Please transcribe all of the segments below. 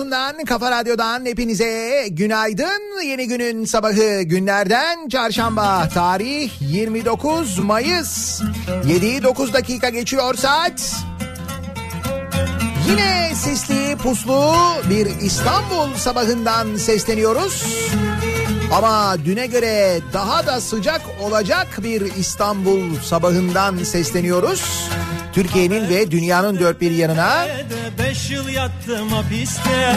radyosundan, kafa radyodan hepinize günaydın. Yeni günün sabahı günlerden çarşamba tarih 29 Mayıs. 7'yi 9 dakika geçiyor saat. Yine sisli puslu bir İstanbul sabahından sesleniyoruz. Ama düne göre daha da sıcak olacak bir İstanbul sabahından sesleniyoruz. Türkiye'nin ve dünyanın dört bir yanına. Beş yıl yattım hapiste,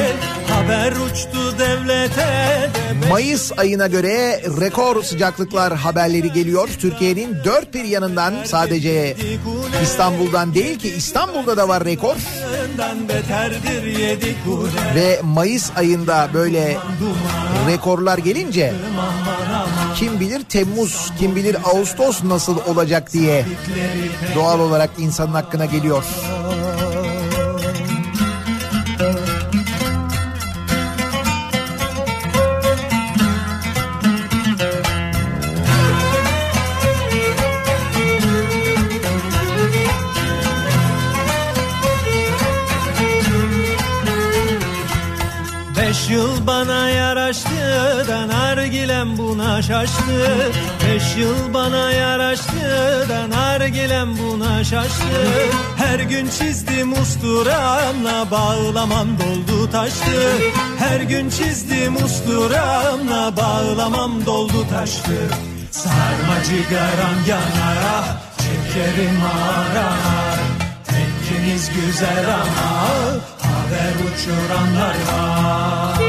haber uçtu devlete. Mayıs ayına göre rekor sıcaklıklar haberleri geliyor. Türkiye'nin dört bir yanından sadece İstanbul'dan değil ki İstanbul'da da var rekor. Ve Mayıs ayında böyle rekorlar gelince kim bilir Temmuz, kim bilir Ağustos nasıl olacak diye doğal olarak insanın hakkına geliyor. Şaştı Beş yıl bana yaraştı. Da nargilem buna şaştı. Her gün çizdim usturamla bağlamam doldu taştı. Her gün çizdim usturamla bağlamam doldu taştı. Sarma cigaram yanar çekerim arar Tekkiniz güzel ama haber uçuranlar var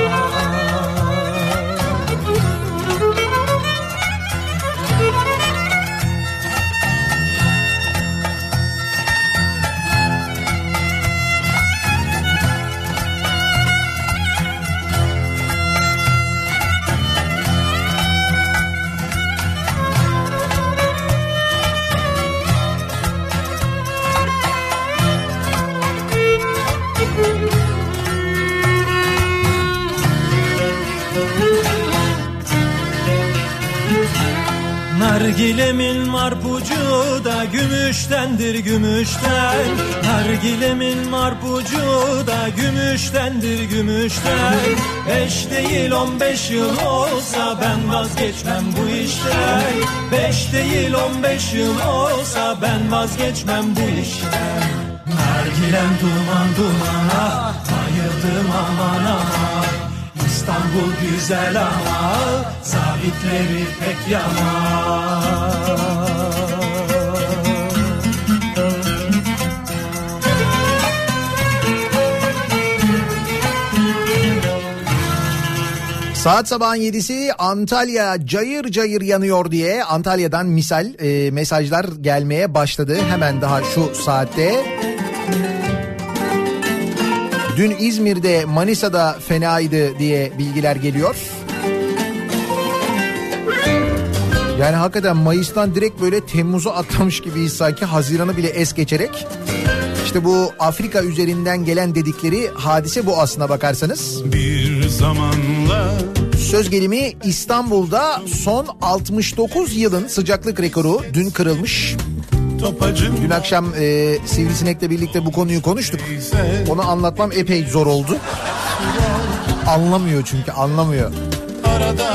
Nargilemin marpucu da gümüştendir gümüşten. Nargilemin marpucu da gümüştendir gümüşten. Beş değil on beş yıl olsa ben vazgeçmem bu işten. Beş değil on beş yıl olsa ben vazgeçmem bu işten. Nargilem duman dumana bayıldım aman aman İstanbul güzel ama zabitleri pek yaman. Saat sabahın 7'si Antalya cayır cayır yanıyor diye Antalya'dan misal e, mesajlar gelmeye başladı. Hemen daha şu saatte. Dün İzmir'de Manisa'da fenaydı diye bilgiler geliyor. Yani hakikaten Mayıs'tan direkt böyle Temmuz'u atlamış gibiyiz sanki Haziran'ı bile es geçerek. İşte bu Afrika üzerinden gelen dedikleri hadise bu aslına bakarsanız. Bir zamanlar Söz gelimi İstanbul'da son 69 yılın sıcaklık rekoru dün kırılmış. Topacım Dün akşam e, Sivrisinek'le birlikte bu konuyu konuştuk. Onu anlatmam epey zor oldu. Anlamıyor çünkü anlamıyor. arada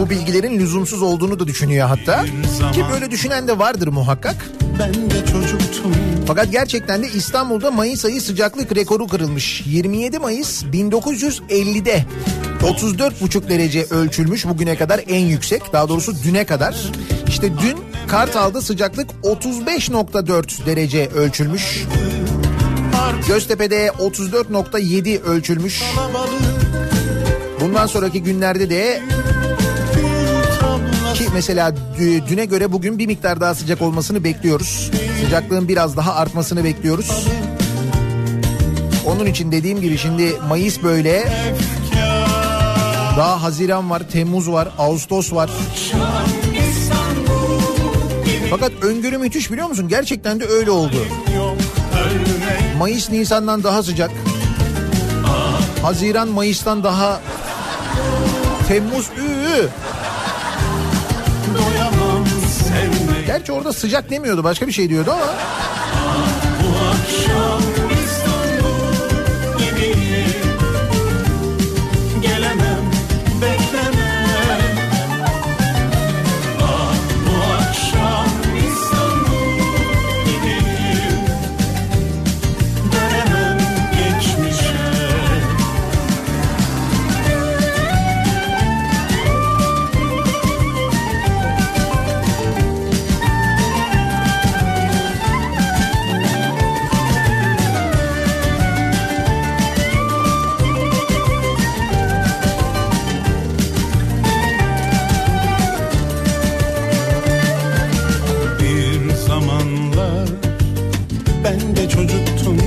Bu bilgilerin lüzumsuz olduğunu da düşünüyor hatta. Ki böyle düşünen de vardır muhakkak. ben de çocuktum Fakat gerçekten de İstanbul'da Mayıs ayı sıcaklık rekoru kırılmış. 27 Mayıs 1950'de 34,5 derece ölçülmüş bugüne kadar en yüksek. Daha doğrusu düne kadar. İşte dün Kartal'da sıcaklık 35.4 derece ölçülmüş. Göztepe'de 34.7 ölçülmüş. Bundan sonraki günlerde de ki mesela dü- düne göre bugün bir miktar daha sıcak olmasını bekliyoruz. Sıcaklığın biraz daha artmasını bekliyoruz. Onun için dediğim gibi şimdi Mayıs böyle. Daha Haziran var, Temmuz var, Ağustos var. Fakat öngörü müthiş biliyor musun? Gerçekten de öyle oldu. Mayıs Nisan'dan daha sıcak. Haziran Mayıs'tan daha Temmuz ü doyamam sevmek Gerçi orada sıcak demiyordu başka bir şey diyordu ama bu akşam ben de çocuktum.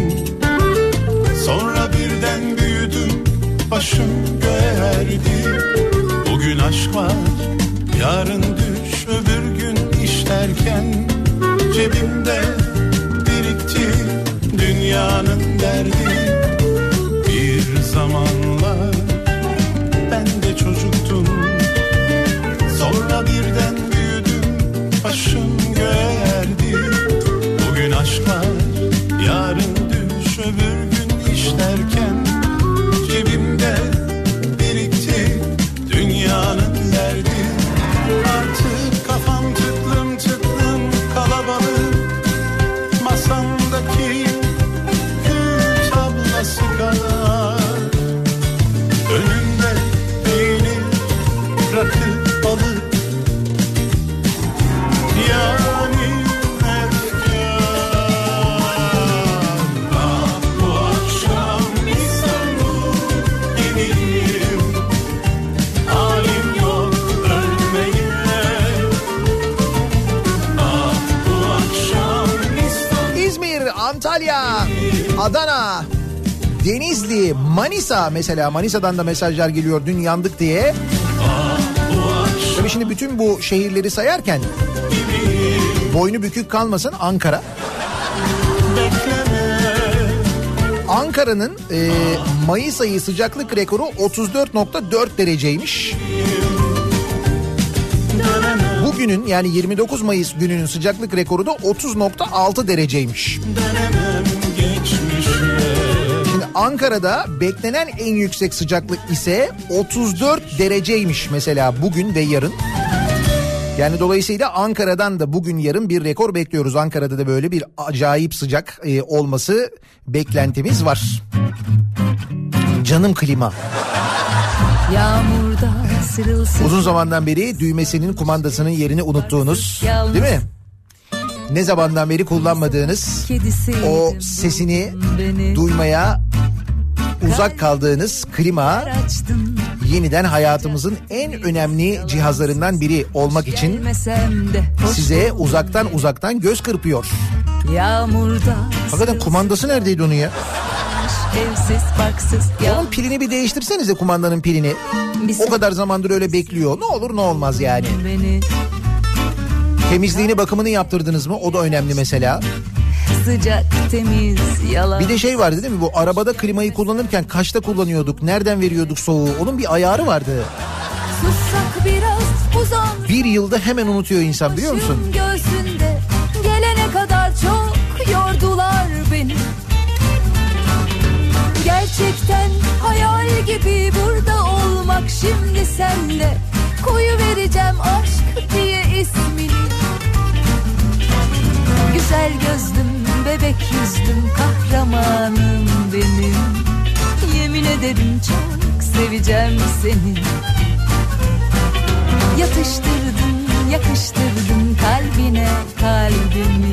Sonra birden büyüdüm başım göğe erdi Bugün aşk var yarın düş öbür gün iş derken Cebimde birikti dünyanın derdi Denizli, Manisa mesela Manisa'dan da mesajlar geliyor dün yandık diye. Tabii şimdi bütün bu şehirleri sayarken boynu bükük kalmasın Ankara. Ankara'nın e, Mayıs ayı sıcaklık rekoru 34.4 dereceymiş. Bugünün yani 29 Mayıs gününün sıcaklık rekoru da 30.6 dereceymiş. dönemem Ankara'da beklenen en yüksek sıcaklık ise 34 dereceymiş mesela bugün ve yarın. Yani dolayısıyla Ankara'dan da bugün yarın bir rekor bekliyoruz. Ankara'da da böyle bir acayip sıcak e, olması beklentimiz var. Canım klima. Yağmurda Uzun zamandan beri düğmesinin kumandasının yerini unuttuğunuz değil mi? Ne zamandan beri kullanmadığınız o sesini beni duymaya uzak kaldığınız klima yeniden hayatımızın en önemli cihazlarından biri olmak için size uzaktan uzaktan göz kırpıyor. Yağmurda Hakikaten kumandası neredeydi onun ya? evsiz Onun pilini bir değiştirsenize kumandanın pilini. O kadar zamandır öyle bekliyor. Ne olur ne olmaz yani. beni Temizliğini bakımını yaptırdınız mı? O da önemli mesela. sıcak temiz yalan Bir de şey vardı değil mi? Bu arabada klimayı kullanırken kaçta kullanıyorduk? Nereden veriyorduk soğuğu? Onun bir ayarı vardı. sussak biraz uzan Bir yılda hemen unutuyor insan biliyor musun? Göğsünde gelene kadar çok yordular beni Gerçekten hayal gibi burada olmak şimdi sende Koyu vereceğim aşk diye ismini Güzel gözlüm, bebek yüzlüm, kahramanım benim. Yemin ederim çok seveceğim seni. Yatıştırdın, yakıştırdın kalbine kalbimi.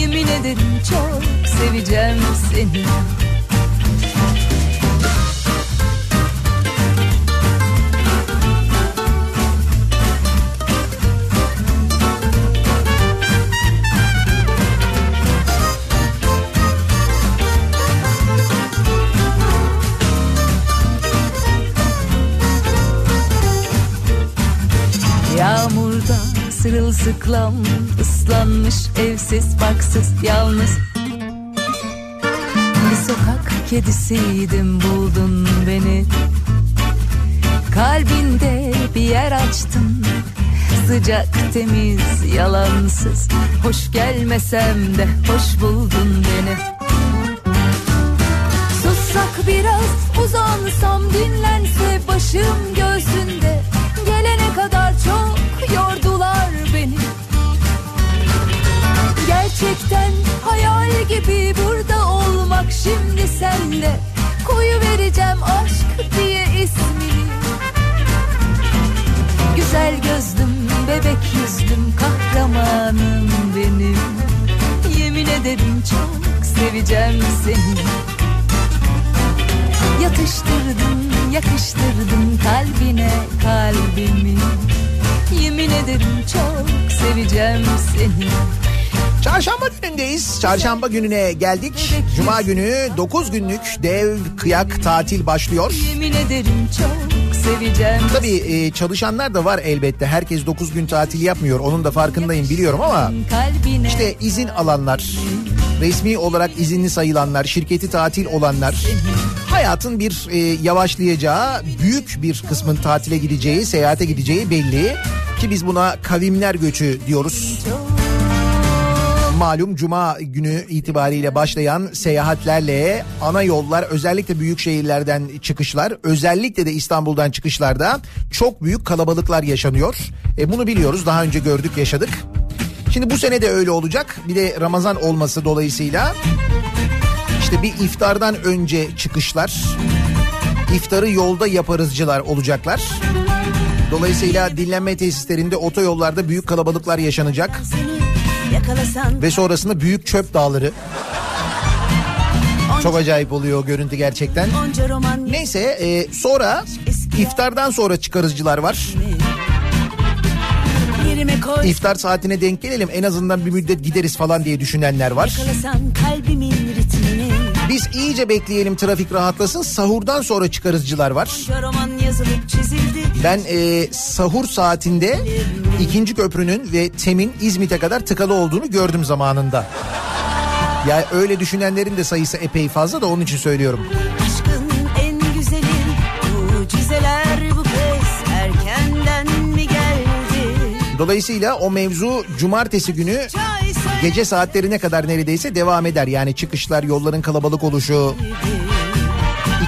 Yemin ederim çok seveceğim seni sırılsıklam ıslanmış evsiz barksız yalnız. Bir sokak kedisiydim buldun beni. Kalbinde bir yer açtın Sıcak temiz yalansız. Hoş gelmesem de hoş buldun beni. Sussak biraz uzansam dinlense başım göğsünde Gerçekten hayal gibi burada olmak şimdi sende Koyu vereceğim aşk diye ismini. Güzel gözlüm, bebek yüzlüm, kahramanım benim. Yemin ederim çok seveceğim seni. Yatıştırdın, yakıştırdın kalbine kalbimi. Yemin ederim çok seveceğim seni Çarşamba günündeyiz. Çarşamba gününe geldik. Cuma günü 9 günlük dev kıyak tatil başlıyor. Yemin ederim çok seveceğim. Tabii e, çalışanlar da var elbette. Herkes 9 gün tatil yapmıyor. Onun da farkındayım biliyorum ama işte izin alanlar, resmi olarak izinli sayılanlar, şirketi tatil olanlar hayatın bir e, yavaşlayacağı, büyük bir kısmın tatile gideceği, seyahate gideceği belli. Ki biz buna kavimler göçü diyoruz. Malum cuma günü itibariyle başlayan seyahatlerle ana yollar özellikle büyük şehirlerden çıkışlar özellikle de İstanbul'dan çıkışlarda çok büyük kalabalıklar yaşanıyor. E bunu biliyoruz daha önce gördük yaşadık. Şimdi bu sene de öyle olacak bir de Ramazan olması dolayısıyla işte bir iftardan önce çıkışlar iftarı yolda yaparızcılar olacaklar. Dolayısıyla dinlenme tesislerinde otoyollarda büyük kalabalıklar yaşanacak Seni ve sonrasında büyük çöp dağları. Çok acayip oluyor o görüntü gerçekten. Neyse e, sonra iftardan sonra çıkarızcılar var. İftar saatine denk gelelim en azından bir müddet gideriz falan diye düşünenler var. Biz iyice bekleyelim trafik rahatlasın sahurdan sonra çıkarızcılar var. Ben e, sahur saatinde ikinci köprünün ve TEM'in İzmit'e kadar tıkalı olduğunu gördüm zamanında. Ya öyle düşünenlerin de sayısı epey fazla da onun için söylüyorum. aşkın en güzeli mucizeler bu kez erkenden mi geldi Dolayısıyla o mevzu cumartesi günü gece saatlerine kadar neredeyse devam eder. Yani çıkışlar, yolların kalabalık oluşu,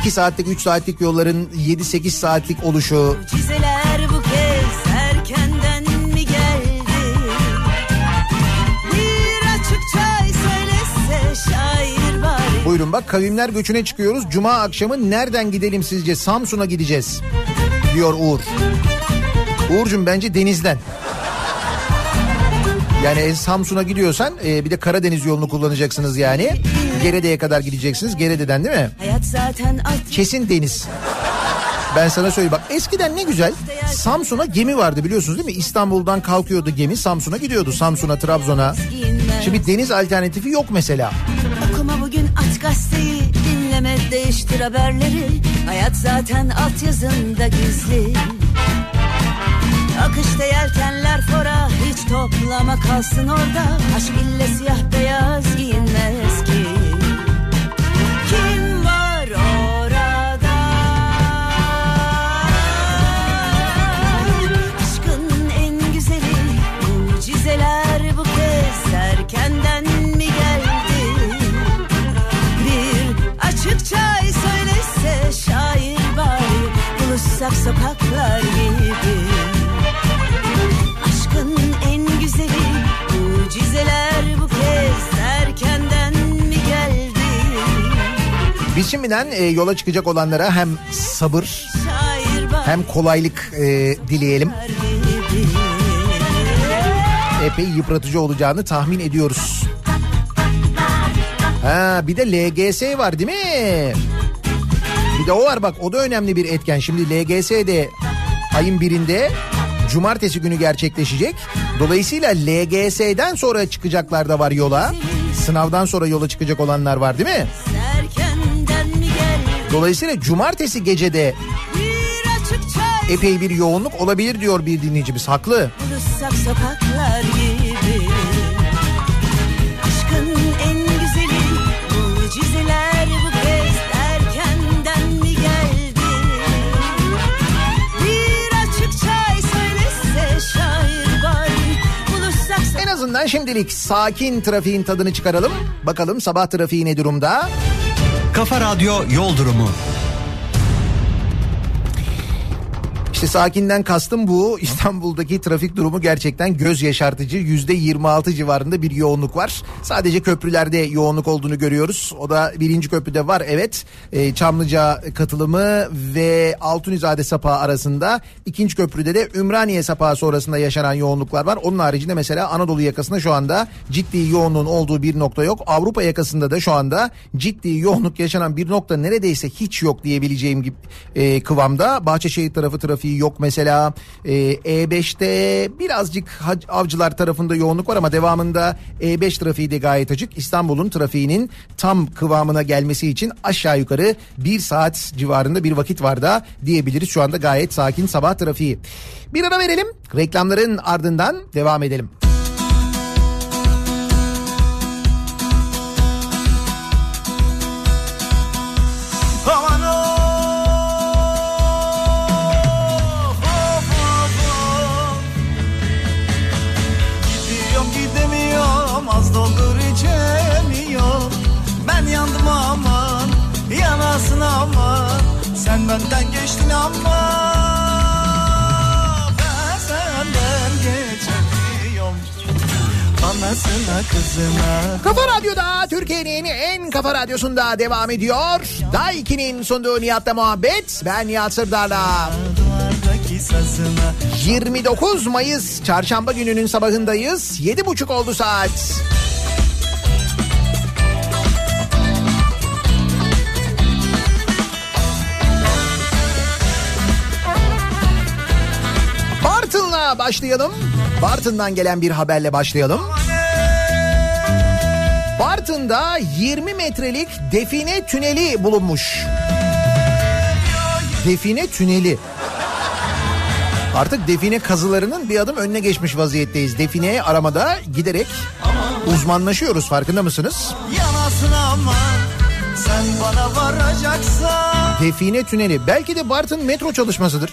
2 saatlik 3 saatlik yolların 7-8 saatlik oluşu. mucizeler Buyurun bak kavimler göçüne çıkıyoruz. Cuma akşamı nereden gidelim sizce? Samsun'a gideceğiz diyor Uğur. Uğur'cum bence denizden. Yani Samsun'a gidiyorsan e, bir de Karadeniz yolunu kullanacaksınız yani. Gerede'ye kadar gideceksiniz. Gerede'den değil mi? hayat zaten at Kesin deniz. Ben sana söyleyeyim bak eskiden ne güzel Samsun'a gemi vardı biliyorsunuz değil mi? İstanbul'dan kalkıyordu gemi Samsun'a gidiyordu. Samsun'a, Trabzon'a. Şimdi deniz alternatifi yok mesela. Gazeteyi Dinleme değiştir haberleri. Hayat zaten altyazında gizli. Akışta yelkenler fora Hiç toplama kalsın orada. Aşk ille siyah beyaz giyinmez ki buluşsak sokaklar gibi aşkın en güzeli mucizeler bu kez erkenden mi geldi Biz şimdiden e, yola çıkacak olanlara hem sabır hem kolaylık e, dileyelim. Epey yıpratıcı olacağını tahmin ediyoruz. Ha bir de LGS var değil mi? Bir de o var bak o da önemli bir etken. Şimdi LGS de ayın birinde cumartesi günü gerçekleşecek. Dolayısıyla LGS'den sonra çıkacaklar da var yola. Sınavdan sonra yola çıkacak olanlar var değil mi? Dolayısıyla cumartesi gecede epey bir yoğunluk olabilir diyor bir dinleyicimiz. Haklı. buluşsak sokaklar azından şimdilik sakin trafiğin tadını çıkaralım. Bakalım sabah trafiği ne durumda? Kafa Radyo Yol Durumu. İşte sakinden kastım bu. İstanbul'daki trafik durumu gerçekten göz yaşartıcı. Yüzde 26 civarında bir yoğunluk var. Sadece köprülerde yoğunluk olduğunu görüyoruz. O da birinci köprüde var evet. Ee, Çamlıca katılımı ve Altunizade sapağı arasında. ikinci köprüde de Ümraniye sapağı sonrasında yaşanan yoğunluklar var. Onun haricinde mesela Anadolu yakasında şu anda ciddi yoğunluğun olduğu bir nokta yok. Avrupa yakasında da şu anda ciddi yoğunluk yaşanan bir nokta neredeyse hiç yok diyebileceğim gibi e, kıvamda. Bahçeşehir tarafı trafiği trafiği yok mesela. Ee, E5'te birazcık avcılar tarafında yoğunluk var ama devamında E5 trafiği de gayet açık. İstanbul'un trafiğinin tam kıvamına gelmesi için aşağı yukarı bir saat civarında bir vakit var da diyebiliriz. Şu anda gayet sakin sabah trafiği. Bir ara verelim. Reklamların ardından devam edelim. Benden geçtin ama Ben senden geçemiyorum Anasına kızına Kafa Radyo'da Türkiye'nin en kafa radyosunda devam ediyor. Daiki'nin sunduğu Nihat'la muhabbet. Ben Nihat Sırdar'la. Duvardaki sazına 29 Mayıs çarşamba gününün sabahındayız. 7.30 oldu saat. Başlayalım. Bartın'dan gelen bir haberle başlayalım. Bartın'da 20 metrelik define tüneli bulunmuş. Define tüneli. Artık define kazılarının bir adım önüne geçmiş vaziyetteyiz. Define aramada giderek uzmanlaşıyoruz farkında mısınız? yanasın aman Sen bana varacaksan Define tüneli belki de Bartın metro çalışmasıdır.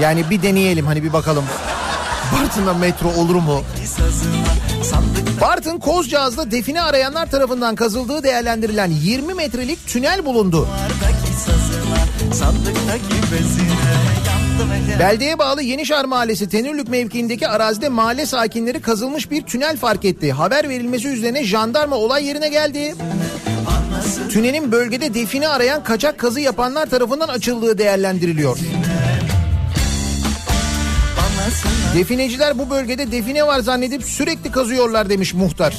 Yani bir deneyelim hani bir bakalım. Bartın'da metro olur mu? Bartın Kozcağız'da define arayanlar tarafından kazıldığı değerlendirilen 20 metrelik tünel bulundu. Beldeye bağlı Yenişar Mahallesi Tenürlük mevkiindeki arazide mahalle sakinleri kazılmış bir tünel fark etti. Haber verilmesi üzerine jandarma olay yerine geldi. Tünelin bölgede define arayan kaçak kazı yapanlar tarafından açıldığı değerlendiriliyor. Anasına Defineciler bu bölgede define var zannedip sürekli kazıyorlar demiş muhtar.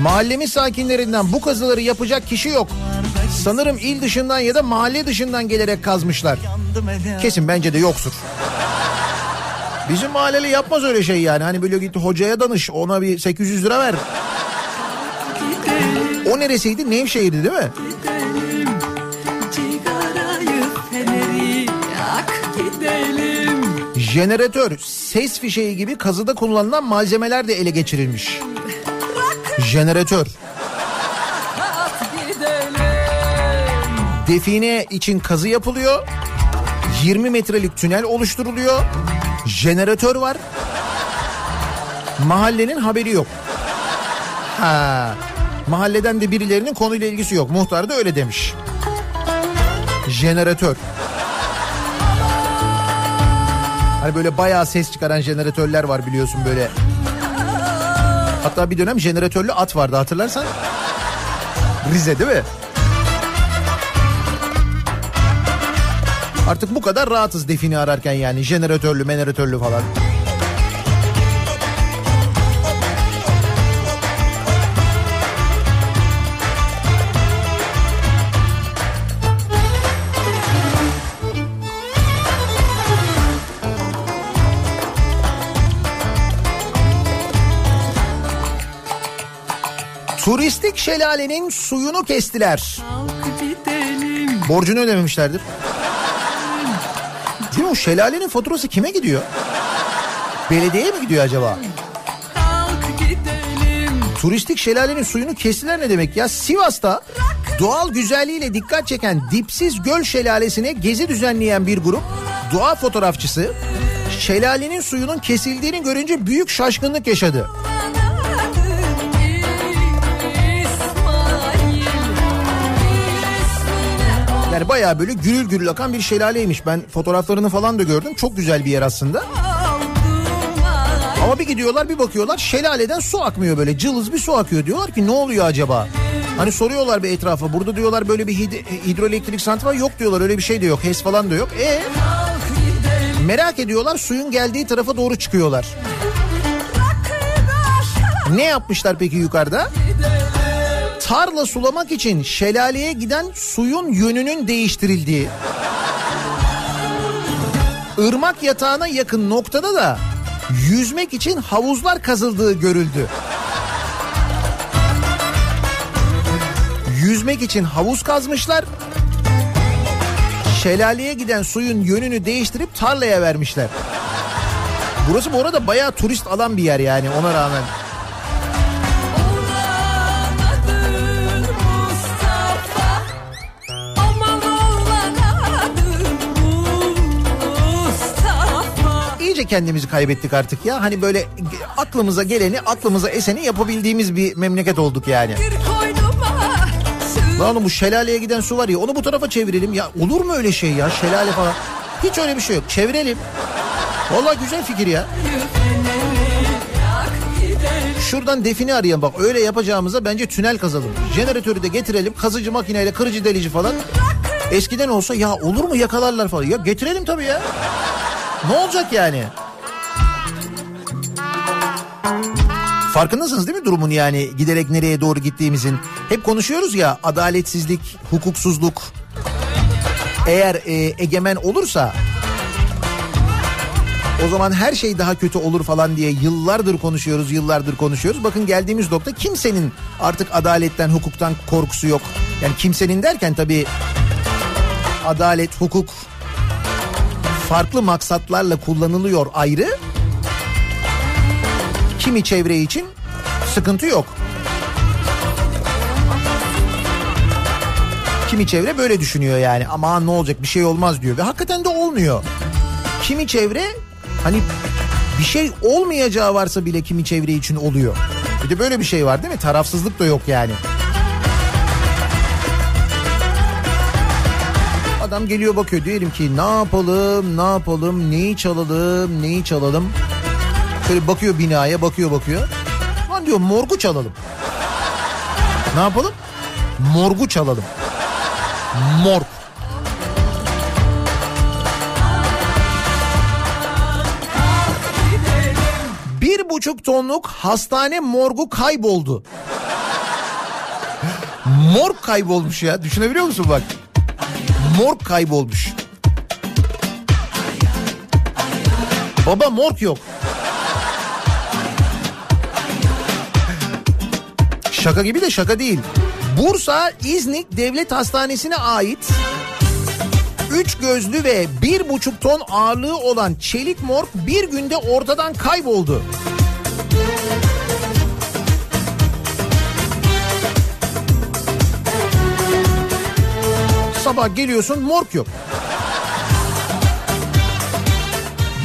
Mahallemiz sakinlerinden bu kazıları yapacak kişi yok. Sanırım il dışından ya da mahalle dışından gelerek kazmışlar. Kesin bence de yoktur. Bizim mahalleli yapmaz öyle şey yani. Hani böyle git hocaya danış ona bir 800 lira ver. O neresiydi? Nevşehir'di değil mi? Jeneratör, ses fişeği gibi kazıda kullanılan malzemeler de ele geçirilmiş. Jeneratör, define için kazı yapılıyor. 20 metrelik tünel oluşturuluyor. Jeneratör var. Mahallenin haberi yok. Ha. Mahalleden de birilerinin konuyla ilgisi yok. Muhtar da öyle demiş. Jeneratör. Hani böyle bayağı ses çıkaran jeneratörler var biliyorsun böyle. Hatta bir dönem jeneratörlü at vardı hatırlarsan. Rize değil mi? Artık bu kadar rahatız defini ararken yani jeneratörlü meneratörlü falan. Turistik şelalenin suyunu kestiler. Borcunu ödememişlerdir. Değil mi o şelalenin faturası kime gidiyor? Belediyeye mi gidiyor acaba? Turistik şelalenin suyunu kestiler ne demek ya? Sivas'ta doğal güzelliğiyle dikkat çeken Dipsiz Göl Şelalesi'ne gezi düzenleyen bir grup doğa fotoğrafçısı şelalenin suyunun kesildiğini görünce büyük şaşkınlık yaşadı. Yani bayağı böyle gürül gürül akan bir şelaleymiş. Ben fotoğraflarını falan da gördüm. Çok güzel bir yer aslında. Ama bir gidiyorlar bir bakıyorlar şelaleden su akmıyor böyle cılız bir su akıyor. Diyorlar ki ne oluyor acaba? Hani soruyorlar bir etrafa burada diyorlar böyle bir hid- hidroelektrik santral yok diyorlar öyle bir şey de yok HES falan da yok. E merak ediyorlar suyun geldiği tarafa doğru çıkıyorlar. Ne yapmışlar peki yukarıda? Tarla sulamak için şelaleye giden suyun yönünün değiştirildiği. ırmak yatağına yakın noktada da yüzmek için havuzlar kazıldığı görüldü. Yüzmek için havuz kazmışlar. Şelaleye giden suyun yönünü değiştirip tarlaya vermişler. Burası bu arada bayağı turist alan bir yer yani ona rağmen. İyice kendimizi kaybettik artık ya. Hani böyle aklımıza geleni, aklımıza eseni yapabildiğimiz bir memleket olduk yani. Lan oğlum bu şelaleye giden su var ya onu bu tarafa çevirelim. Ya olur mu öyle şey ya şelale falan. Hiç öyle bir şey yok. Çevirelim. Vallahi güzel fikir ya. Şuradan defini arayan bak öyle yapacağımıza bence tünel kazalım. Jeneratörü de getirelim kazıcı makineyle kırıcı delici falan. Eskiden olsa ya olur mu yakalarlar falan. Ya getirelim tabii ya. Ne olacak yani? Farkındasınız değil mi durumun yani giderek nereye doğru gittiğimizin? Hep konuşuyoruz ya adaletsizlik, hukuksuzluk eğer e, egemen olursa o zaman her şey daha kötü olur falan diye yıllardır konuşuyoruz, yıllardır konuşuyoruz. Bakın geldiğimiz nokta kimsenin artık adaletten, hukuktan korkusu yok. Yani kimsenin derken tabii adalet, hukuk farklı maksatlarla kullanılıyor ayrı. Kimi çevre için sıkıntı yok. Kimi çevre böyle düşünüyor yani aman ne olacak bir şey olmaz diyor ve hakikaten de olmuyor. Kimi çevre hani bir şey olmayacağı varsa bile kimi çevre için oluyor. Bir de böyle bir şey var değil mi? Tarafsızlık da yok yani. Adam geliyor bakıyor diyelim ki ne yapalım ne yapalım neyi çalalım neyi çalalım. Şöyle bakıyor binaya bakıyor bakıyor. Lan diyor morgu çalalım. Ne yapalım? Morgu çalalım. Morg. Bir buçuk tonluk hastane morgu kayboldu. Morg kaybolmuş ya. Düşünebiliyor musun bak? Morg kaybolmuş. Baba morg yok. Şaka gibi de şaka değil. Bursa İznik Devlet Hastanesi'ne ait 3 gözlü ve 1,5 ton ağırlığı olan çelik morg bir günde ortadan kayboldu. Sabah geliyorsun morg yok.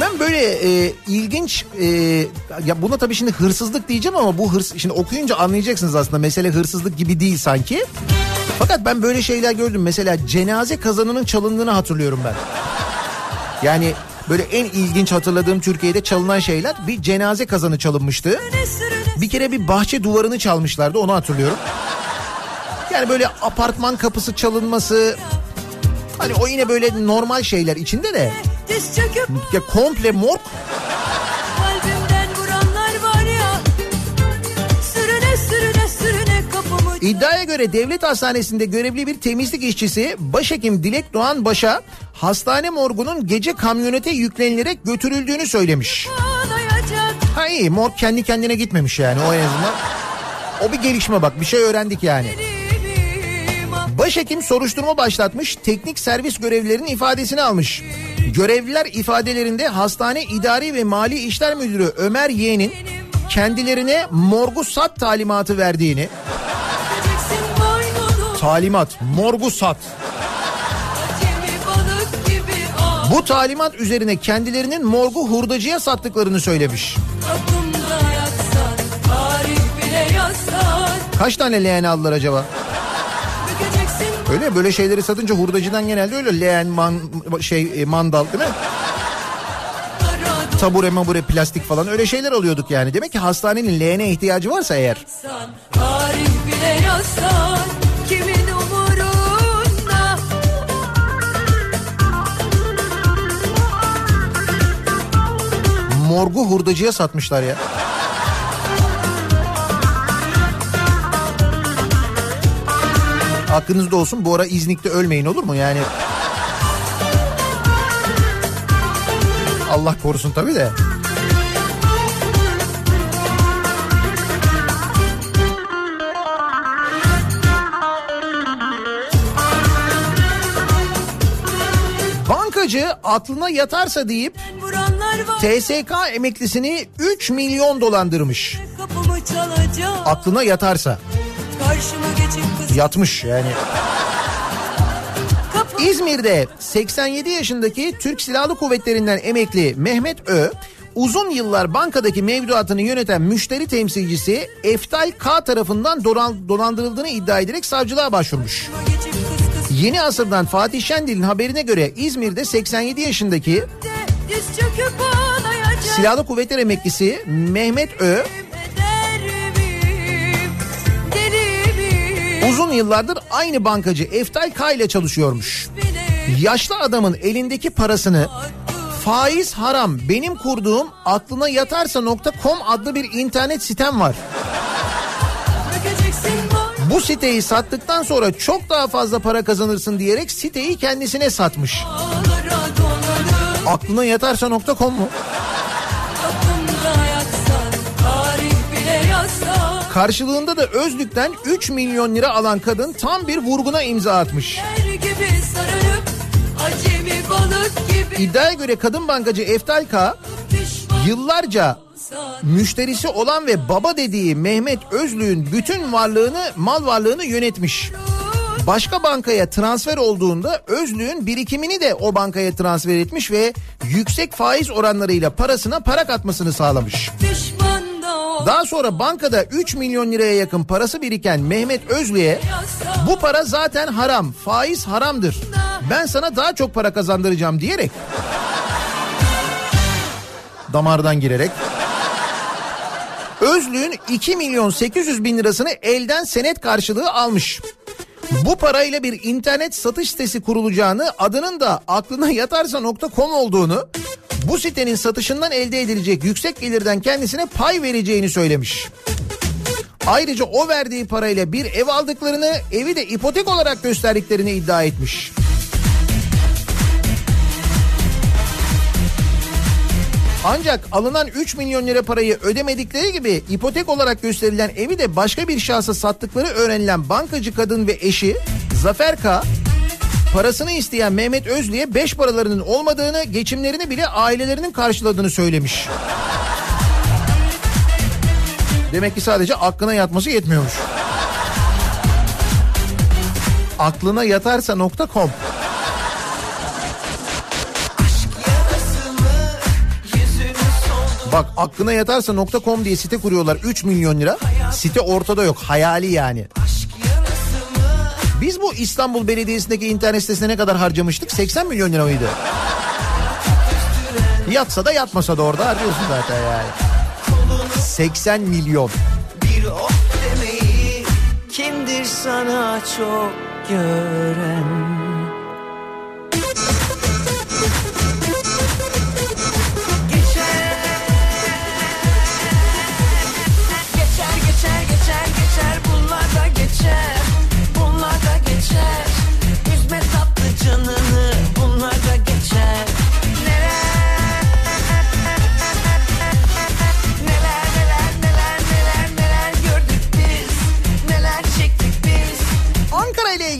Ben böyle e, ilginç e, ya buna tabii şimdi hırsızlık diyeceğim ama bu hırs şimdi okuyunca anlayacaksınız aslında mesele hırsızlık gibi değil sanki. Fakat ben böyle şeyler gördüm. Mesela cenaze kazanının çalındığını hatırlıyorum ben. Yani böyle en ilginç hatırladığım Türkiye'de çalınan şeyler bir cenaze kazanı çalınmıştı. Bir kere bir bahçe duvarını çalmışlardı onu hatırlıyorum. Yani böyle apartman kapısı çalınması hani o yine böyle normal şeyler içinde de ya komple morg İddiaya göre devlet hastanesinde görevli bir temizlik işçisi başhekim Dilek Doğan Baş'a hastane morgunun gece kamyonete yüklenilerek götürüldüğünü söylemiş. Ha iyi morg kendi kendine gitmemiş yani o en azından. O bir gelişme bak bir şey öğrendik yani. Başhekim soruşturma başlatmış, teknik servis görevlilerinin ifadesini almış. Görevliler ifadelerinde hastane idari ve mali işler müdürü Ömer Yeğen'in kendilerine morgu sat talimatı verdiğini, talimat morgu sat. Bu talimat üzerine kendilerinin morgu hurdacıya sattıklarını söylemiş. Yatsan yazsan Kaç tane leğen aldılar acaba? Öyle böyle şeyleri satınca hurdacıdan genelde öyle leğen, man, şey e, mandal değil mi? Tabure mabure plastik falan öyle şeyler alıyorduk yani. Demek ki hastanenin leğene ihtiyacı varsa eğer. Tarih bile yazsan Kimin Morgu hurdacıya satmışlar ya. Aklınızda olsun bu ara İznik'te ölmeyin olur mu yani? Allah korusun tabii de. Bankacı aklına yatarsa deyip TSK emeklisini 3 milyon dolandırmış. Aklına yatarsa. Yatmış yani. İzmir'de 87 yaşındaki Türk Silahlı Kuvvetleri'nden emekli Mehmet Ö, uzun yıllar bankadaki mevduatını yöneten müşteri temsilcisi Eftay K tarafından dolan- dolandırıldığını iddia ederek savcılığa başvurmuş. Yeni asırdan Fatih Şendil'in haberine göre İzmir'de 87 yaşındaki Silahlı Kuvvetler emeklisi Mehmet Ö, uzun yıllardır aynı bankacı Eftay K ile çalışıyormuş. Yaşlı adamın elindeki parasını faiz haram benim kurduğum aklına yatarsa.com adlı bir internet sitem var. Bu siteyi sattıktan sonra çok daha fazla para kazanırsın diyerek siteyi kendisine satmış. Aklına yatarsa.com mu? Karşılığında da Özlük'ten 3 milyon lira alan kadın tam bir vurguna imza atmış. İddiaya göre kadın bankacı Eftal K yıllarca müşterisi olan ve baba dediği Mehmet Özlük'ün bütün varlığını, mal varlığını yönetmiş. Başka bankaya transfer olduğunda Özlük'ün birikimini de o bankaya transfer etmiş ve yüksek faiz oranlarıyla parasına para katmasını sağlamış. Ol Daha sonra bankada 3 milyon liraya yakın parası biriken Mehmet Özlü'ye bu para zaten haram, faiz haramdır. Ben sana daha çok para kazandıracağım diyerek damardan girerek Özlüğün 2 milyon 800 bin lirasını elden senet karşılığı almış. Bu parayla bir internet satış sitesi kurulacağını adının da aklına yatarsa.com olduğunu bu sitenin satışından elde edilecek yüksek gelirden kendisine pay vereceğini söylemiş. Ayrıca o verdiği parayla bir ev aldıklarını evi de ipotek olarak gösterdiklerini iddia etmiş. Ancak alınan 3 milyon lira parayı ödemedikleri gibi ipotek olarak gösterilen evi de başka bir şahsa sattıkları öğrenilen bankacı kadın ve eşi Zafer K. Parasını isteyen Mehmet Özlü'ye beş paralarının olmadığını, geçimlerini bile ailelerinin karşıladığını söylemiş. Demek ki sadece aklına yatması yetmiyormuş. Aklına yatarsa.com Bak aklına yatarsa.com diye site kuruyorlar 3 milyon lira. Site ortada yok hayali yani. Biz bu İstanbul Belediyesi'ndeki internet sitesine ne kadar harcamıştık? 80 milyon lira mıydı? Yatsa da yatmasa da orada harcıyorsun zaten yani. 80 milyon. Bir oh demeyi kimdir sana çok gören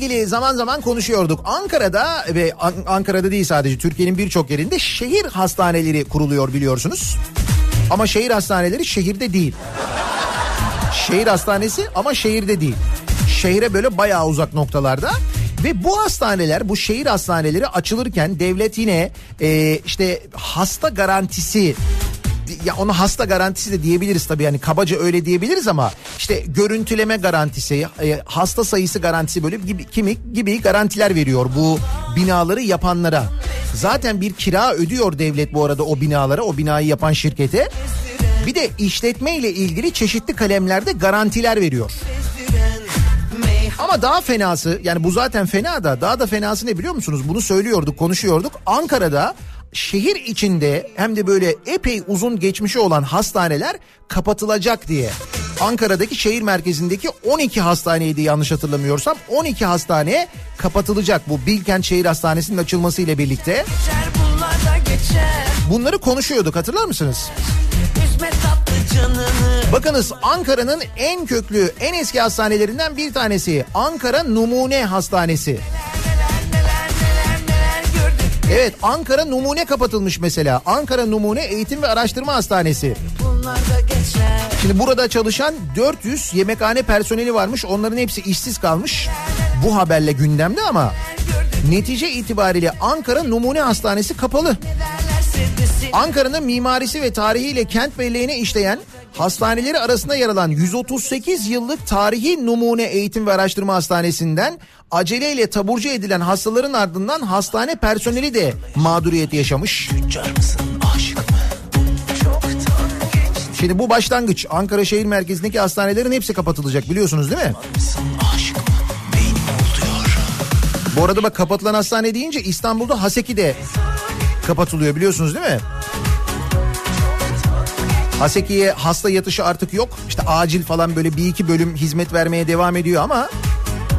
ilgili zaman zaman konuşuyorduk. Ankara'da ve An- Ankara'da değil sadece Türkiye'nin birçok yerinde şehir hastaneleri kuruluyor biliyorsunuz. Ama şehir hastaneleri şehirde değil. Şehir hastanesi ama şehirde değil. Şehre böyle bayağı uzak noktalarda. Ve bu hastaneler, bu şehir hastaneleri açılırken devlet yine e, işte hasta garantisi ya ona hasta garantisi de diyebiliriz tabii yani kabaca öyle diyebiliriz ama işte görüntüleme garantisi, e, hasta sayısı garantisi böyle gibi kimi gibi garantiler veriyor bu binaları yapanlara. Zaten bir kira ödüyor devlet bu arada o binalara, o binayı yapan şirkete. Bir de işletme ile ilgili çeşitli kalemlerde garantiler veriyor. Ama daha fenası yani bu zaten fena da daha da fenası ne biliyor musunuz? Bunu söylüyorduk konuşuyorduk. Ankara'da şehir içinde hem de böyle epey uzun geçmişi olan hastaneler kapatılacak diye. Ankara'daki şehir merkezindeki 12 hastaneydi yanlış hatırlamıyorsam. 12 hastane kapatılacak bu Bilkent Şehir Hastanesi'nin açılması ile birlikte. Geçer Bunları konuşuyorduk hatırlar mısınız? Bakınız Ankara'nın en köklü, en eski hastanelerinden bir tanesi. Ankara Numune Hastanesi. neler Evet Ankara Numune kapatılmış mesela. Ankara Numune Eğitim ve Araştırma Hastanesi. Şimdi burada çalışan 400 yemekhane personeli varmış. Onların hepsi işsiz kalmış. Bu haberle gündemde ama netice itibariyle Ankara Numune Hastanesi kapalı. Ankara'nın mimarisi ve tarihiyle kent belleğine işleyen hastaneleri arasında yer alan 138 yıllık tarihi numune eğitim ve araştırma hastanesinden aceleyle taburcu edilen hastaların ardından hastane personeli de mağduriyet yaşamış. Şimdi bu başlangıç. Ankara şehir merkezindeki hastanelerin hepsi kapatılacak biliyorsunuz değil mi? Bu arada bak kapatılan hastane deyince İstanbul'da Haseki de kapatılıyor biliyorsunuz değil mi? Haseki'ye hasta yatışı artık yok. İşte acil falan böyle bir iki bölüm hizmet vermeye devam ediyor ama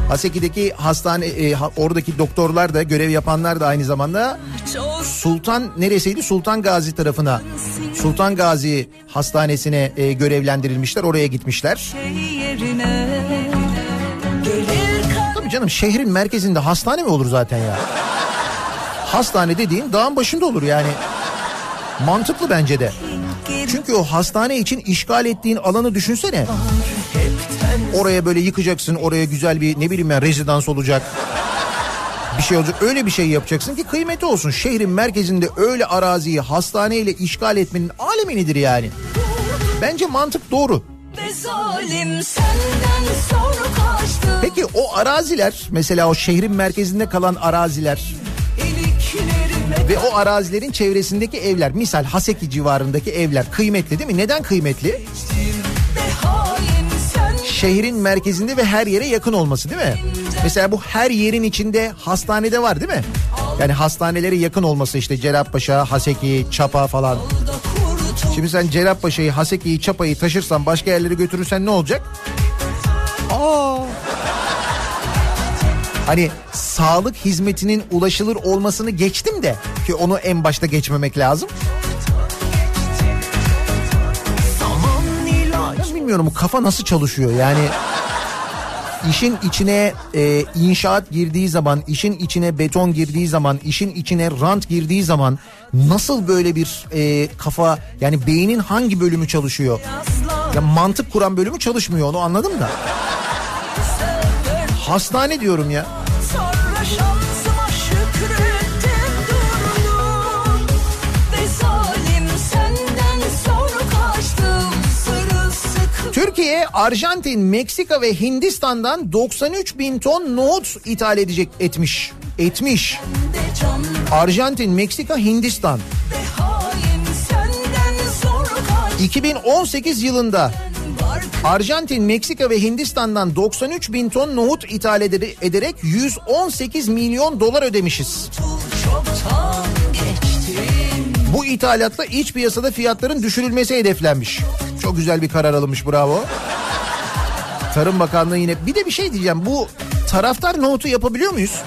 Haseki'deki hastane e, oradaki doktorlar da görev yapanlar da aynı zamanda Sultan neresiydi? Sultan Gazi tarafına. Sultan Gazi Hastanesi'ne e, görevlendirilmişler. Oraya gitmişler. Tabii canım şehrin merkezinde hastane mi olur zaten ya? Hastane dediğin dağın başında olur yani. Mantıklı bence de. Çünkü o hastane için işgal ettiğin alanı düşünsene. Oraya böyle yıkacaksın, oraya güzel bir ne bileyim ben rezidans olacak. Bir şey olacak. Öyle bir şey yapacaksın ki kıymeti olsun. Şehrin merkezinde öyle araziyi hastaneyle işgal etmenin aleminidir yani. Bence mantık doğru. Peki o araziler mesela o şehrin merkezinde kalan araziler ve o arazilerin çevresindeki evler misal Haseki civarındaki evler kıymetli değil mi? Neden kıymetli? Şehrin merkezinde ve her yere yakın olması değil mi? Mesela bu her yerin içinde hastanede var değil mi? Yani hastanelere yakın olması işte Cerrahpaşa, Haseki, Çapa falan. Şimdi sen Cerrahpaşa'yı, Haseki'yi, Çapa'yı taşırsan başka yerlere götürürsen ne olacak? Hani sağlık hizmetinin ulaşılır olmasını geçtim de ki onu en başta geçmemek lazım. Ben bilmiyorum kafa nasıl çalışıyor yani işin içine e, inşaat girdiği zaman, işin içine beton girdiği zaman, işin içine rant girdiği zaman nasıl böyle bir e, kafa yani beynin hangi bölümü çalışıyor? Ya mantık kuran bölümü çalışmıyor onu anladım da. Hastane diyorum ya. Türkiye, Arjantin, Meksika ve Hindistan'dan 93 bin ton nohut ithal edecek etmiş. Etmiş. Arjantin, Meksika, Hindistan. ve hain senden sonra kaçtım 2018 yılında Arjantin, Meksika ve Hindistan'dan 93 bin ton nohut ithal eder- ederek 118 milyon dolar ödemişiz. Bu ithalatla iç piyasada fiyatların düşürülmesi hedeflenmiş. Çok güzel bir karar alınmış bravo. Tarım Bakanlığı yine bir de bir şey diyeceğim bu taraftar nohutu yapabiliyor muyuz?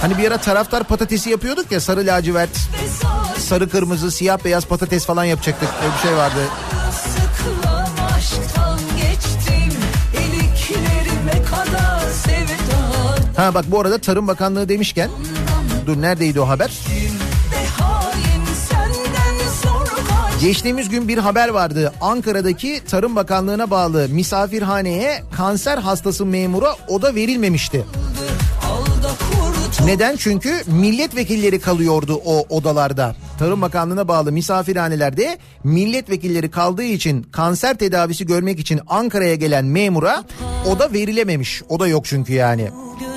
Hani bir ara taraftar patatesi yapıyorduk ya sarı lacivert, sarı kırmızı, siyah beyaz patates falan yapacaktık. Öyle bir şey vardı. Ha bak bu arada Tarım Bakanlığı demişken dur neredeydi o haber? Geçtiğimiz gün bir haber vardı. Ankara'daki Tarım Bakanlığı'na bağlı misafirhaneye kanser hastası memura oda verilmemişti. Neden? Çünkü milletvekilleri kalıyordu o odalarda. Tarım Bakanlığı'na bağlı misafirhanelerde milletvekilleri kaldığı için kanser tedavisi görmek için Ankara'ya gelen memura oda verilememiş. Oda yok çünkü yani. Değil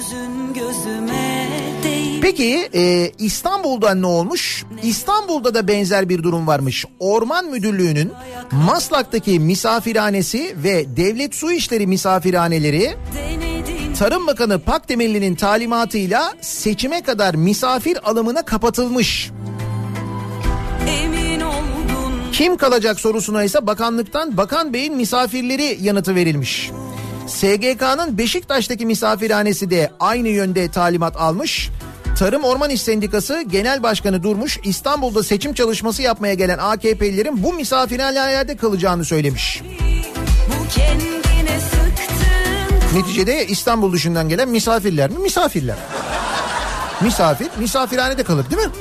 Peki e, İstanbul'da ne olmuş? İstanbul'da da benzer bir durum varmış. Orman Müdürlüğü'nün Maslak'taki misafirhanesi ve Devlet Su İşleri misafirhaneleri Tarım Bakanı Pakdemirli'nin talimatıyla seçime kadar misafir alımına kapatılmış. Kim kalacak sorusuna ise bakanlıktan Bakan Bey'in misafirleri yanıtı verilmiş. SGK'nın Beşiktaş'taki misafirhanesi de aynı yönde talimat almış. Tarım Orman İş Sendikası Genel Başkanı Durmuş İstanbul'da seçim çalışması yapmaya gelen AKP'lilerin bu misafirhanelerde kalacağını söylemiş. Neticede İstanbul dışından gelen misafirler mi? Misafirler. Misafir, misafirhanede kalır değil mi?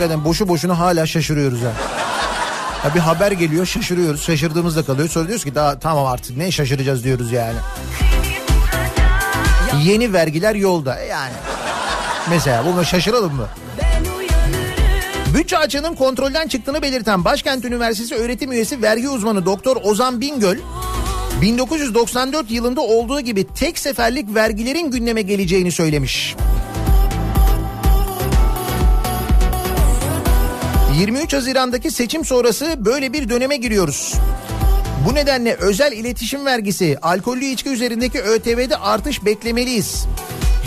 Hakikaten boşu boşuna hala şaşırıyoruz ha. Ya bir haber geliyor şaşırıyoruz. Şaşırdığımızda kalıyor. Sonra diyoruz ki daha tamam artık ne şaşıracağız diyoruz yani. Yeni vergiler yolda yani. Mesela buna şaşıralım mı? Bütçe açığının kontrolden çıktığını belirten Başkent Üniversitesi öğretim üyesi vergi uzmanı Doktor Ozan Bingöl 1994 yılında olduğu gibi tek seferlik vergilerin gündeme geleceğini söylemiş. 23 Haziran'daki seçim sonrası böyle bir döneme giriyoruz. Bu nedenle özel iletişim vergisi, alkollü içki üzerindeki ÖTV'de artış beklemeliyiz.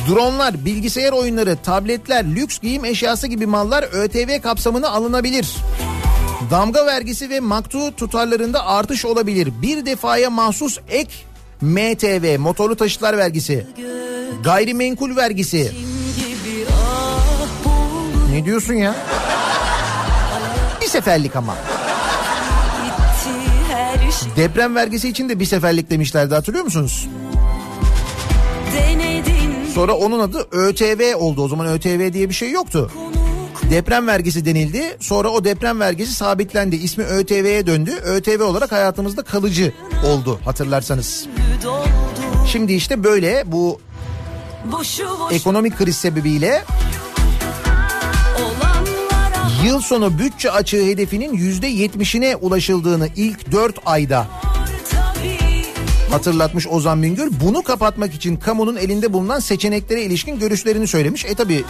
Dronlar, bilgisayar oyunları, tabletler, lüks giyim eşyası gibi mallar ÖTV kapsamına alınabilir. Damga vergisi ve maktu tutarlarında artış olabilir. Bir defaya mahsus ek MTV, motorlu taşıtlar vergisi, gayrimenkul vergisi. ah Ne diyorsun ya? Seferlik ama. Deprem vergisi için de bir seferlik demişlerdi hatırlıyor musunuz? Sonra onun adı ÖTV oldu. O zaman ÖTV diye bir şey yoktu. Deprem vergisi denildi. Sonra o deprem vergisi sabitlendi. İsmi ÖTV'ye döndü. ÖTV olarak hayatımızda kalıcı oldu hatırlarsanız. Şimdi işte böyle bu ekonomik kriz sebebiyle yıl sonu bütçe açığı hedefinin %70'ine ulaşıldığını ilk 4 ayda hatırlatmış Ozan Bingöl. Bunu kapatmak için kamunun elinde bulunan seçeneklere ilişkin görüşlerini söylemiş. E tabi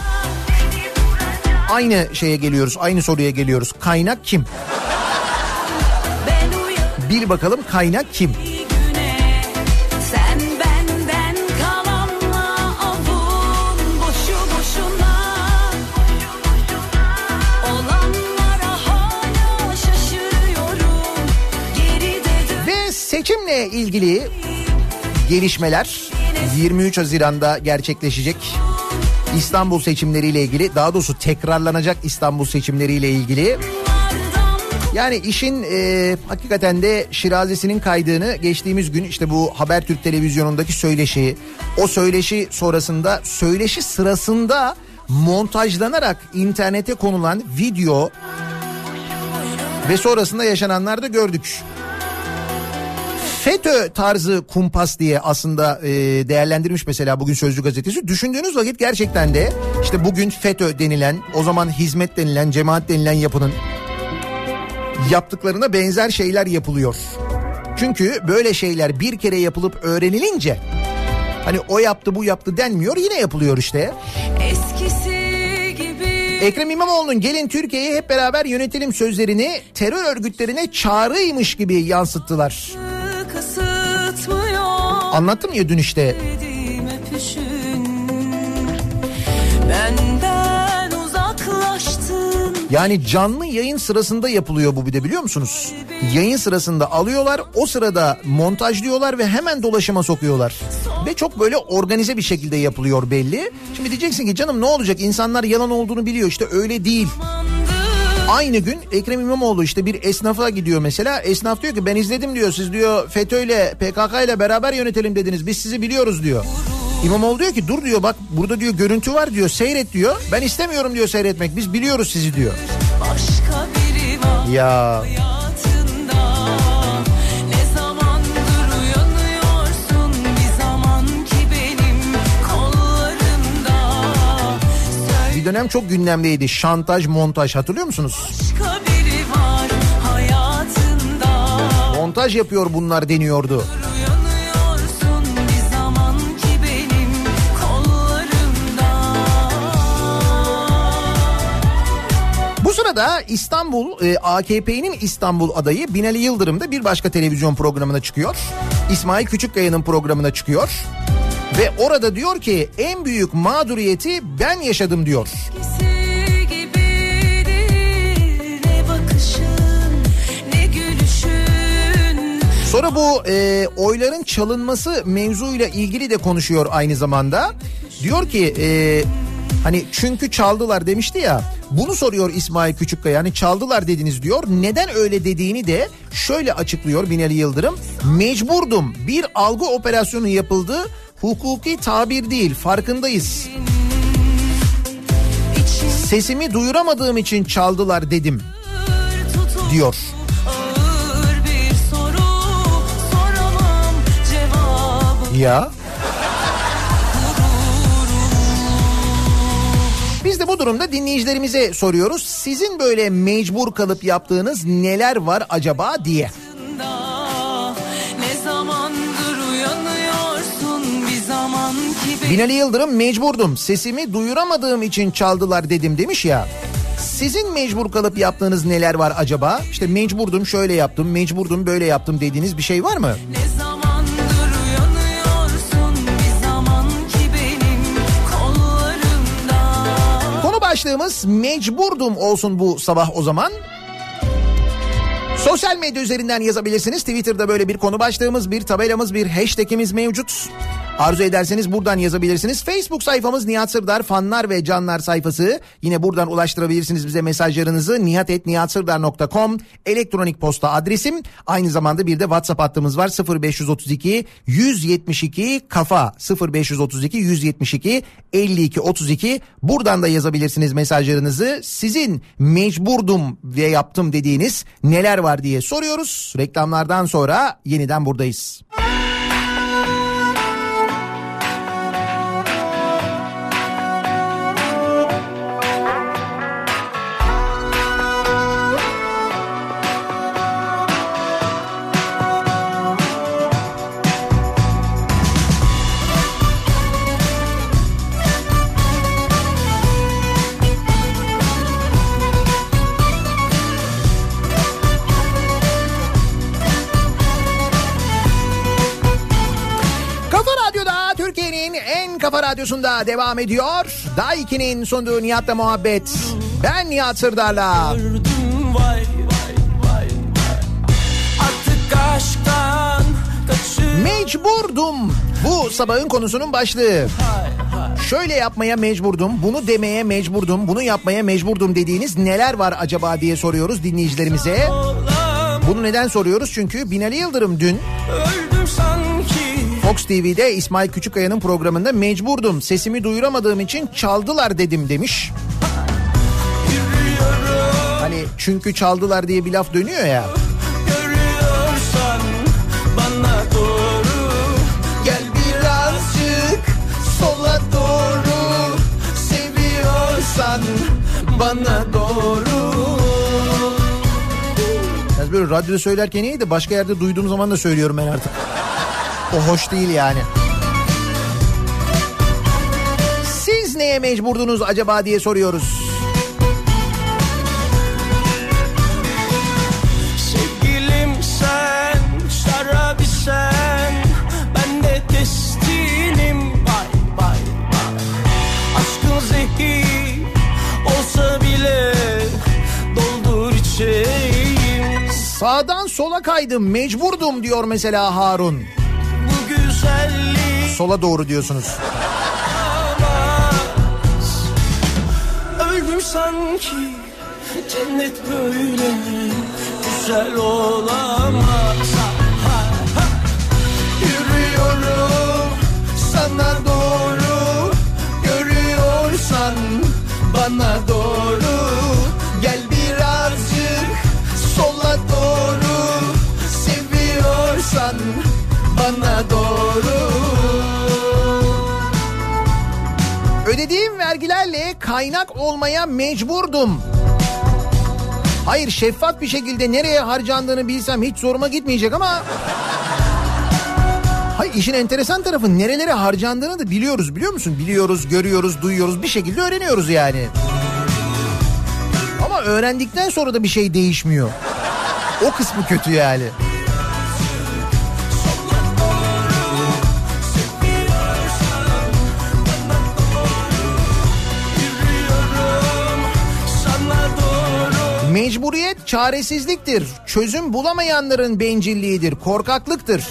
aynı şeye geliyoruz, aynı soruya geliyoruz. Kaynak kim? Bil bakalım kaynak kim? güne ilgili gelişmeler 23 Haziran'da gerçekleşecek. İstanbul seçimleriyle ilgili daha doğrusu tekrarlanacak İstanbul seçimleriyle ilgili. Yani işin e, hakikaten de şirazesinin kaydığını geçtiğimiz gün işte bu Habertürk televizyonundaki söyleşi, o söyleşi sonrasında söyleşi sırasında montajlanarak internete konulan video ve sonrasında yaşananlar da gördük. FETÖ tarzı kumpas diye aslında e, değerlendirmiş mesela bugün Sözcü gazetesi. Düşündüğünüz vakit gerçekten de işte bugün FETÖ denilen o zaman hizmet denilen cemaat denilen yapının yaptıklarına benzer şeyler yapılıyor. Çünkü böyle şeyler bir kere yapılıp öğrenilince hani o yaptı bu yaptı denmiyor yine yapılıyor işte. eskisi Ekrem İmamoğlu'nun gelin Türkiye'yi hep beraber yönetelim sözlerini terör örgütlerine çağrıymış gibi yansıttılar. Kısıtmıyor Anlattım ya dün işte Yani canlı yayın sırasında yapılıyor bu bir de biliyor musunuz? Yayın sırasında alıyorlar o sırada montajlıyorlar ve hemen dolaşıma sokuyorlar. Ve çok böyle organize bir şekilde yapılıyor belli. Şimdi diyeceksin ki canım ne olacak insanlar yalan olduğunu biliyor işte öyle değil. Aynı gün Ekrem İmamoğlu işte bir esnafa gidiyor mesela. Esnaf diyor ki ben izledim diyor. Siz diyor FETÖ ile PKK ile beraber yönetelim dediniz. Biz sizi biliyoruz diyor. İmamoğlu diyor ki dur diyor bak burada diyor görüntü var diyor seyret diyor. Ben istemiyorum diyor seyretmek biz biliyoruz sizi diyor. Başka biri var Ya bir dönem çok gündemdeydi şantaj montaj hatırlıyor musunuz? var Montaj yapıyor bunlar deniyordu. Bu sırada İstanbul e, AKP'nin İstanbul adayı Binali Yıldırım da bir başka televizyon programına çıkıyor. İsmail Küçükkaya'nın programına çıkıyor. Ve orada diyor ki en büyük mağduriyeti ben yaşadım diyor. Sonra bu e, oyların çalınması mevzuyla ilgili de konuşuyor aynı zamanda. Diyor ki e, hani çünkü çaldılar demişti ya bunu soruyor İsmail Küçükkaya yani çaldılar dediniz diyor. Neden öyle dediğini de şöyle açıklıyor Binali Yıldırım. Mecburdum bir algı operasyonu yapıldı hukuki tabir değil farkındayız. Sesimi duyuramadığım için çaldılar dedim diyor. Ya. Biz de bu durumda dinleyicilerimize soruyoruz. Sizin böyle mecbur kalıp yaptığınız neler var acaba diye. Binali Yıldırım mecburdum. Sesimi duyuramadığım için çaldılar dedim demiş ya. Sizin mecbur kalıp yaptığınız neler var acaba? İşte mecburdum şöyle yaptım, mecburdum böyle yaptım dediğiniz bir şey var mı? Ne zaman ki benim kollarımda Konu başlığımız mecburdum olsun bu sabah o zaman. Sosyal medya üzerinden yazabilirsiniz. Twitter'da böyle bir konu başlığımız, bir tabelamız, bir hashtagimiz mevcut. Arzu ederseniz buradan yazabilirsiniz. Facebook sayfamız Nihat Sırdar fanlar ve canlar sayfası. Yine buradan ulaştırabilirsiniz bize mesajlarınızı. nihatetnihatsırdar.com elektronik posta adresim. Aynı zamanda bir de WhatsApp hattımız var. 0532 172 kafa 0532 172 52 32. Buradan da yazabilirsiniz mesajlarınızı. Sizin mecburdum ve yaptım dediğiniz neler var diye soruyoruz. Reklamlardan sonra yeniden buradayız. Kafa radyosunda devam ediyor. Daha 2'nin sunduğu Nihat'la muhabbet. Ben Nihat Sırdar'la. Mecburdum. Bu sabahın konusunun başlığı. Şöyle yapmaya mecburdum, bunu demeye mecburdum, bunu yapmaya mecburdum dediğiniz neler var acaba diye soruyoruz dinleyicilerimize. Bunu neden soruyoruz? Çünkü Binali Yıldırım dün Öldüm sanki Fox TV'de İsmail Küçükkaya'nın programında mecburdum. Sesimi duyuramadığım için çaldılar dedim demiş. Hani çünkü çaldılar diye bir laf dönüyor ya. bana doğru. Biraz böyle radyoda söylerken iyi de başka yerde duyduğum zaman da söylüyorum ben artık. O hoş değil yani. Siz neye mecburdunuz acaba diye soruyoruz. Sevgilim sen, şarabi sen Ben de testinim Vay vay vay Aşkın zehir olsa bile Doldur içeyim Sağdan sola kaydım mecburdum diyor mesela Harun. Sola doğru diyorsunuz. Öldüm sanki Cennet böyle Güzel olamaz Ha, ha. Yürüyorum sana doğru Görüyorsan bana doğru Gel birazcık sola doğru Seviyorsan bana doğru Ödediğim vergilerle kaynak olmaya mecburdum. Hayır şeffaf bir şekilde nereye harcandığını bilsem hiç zoruma gitmeyecek ama... Hayır işin enteresan tarafı nerelere harcandığını da biliyoruz biliyor musun? Biliyoruz, görüyoruz, duyuyoruz bir şekilde öğreniyoruz yani. Ama öğrendikten sonra da bir şey değişmiyor. O kısmı kötü yani. Mecburiyet çaresizliktir. Çözüm bulamayanların bencilliğidir, korkaklıktır.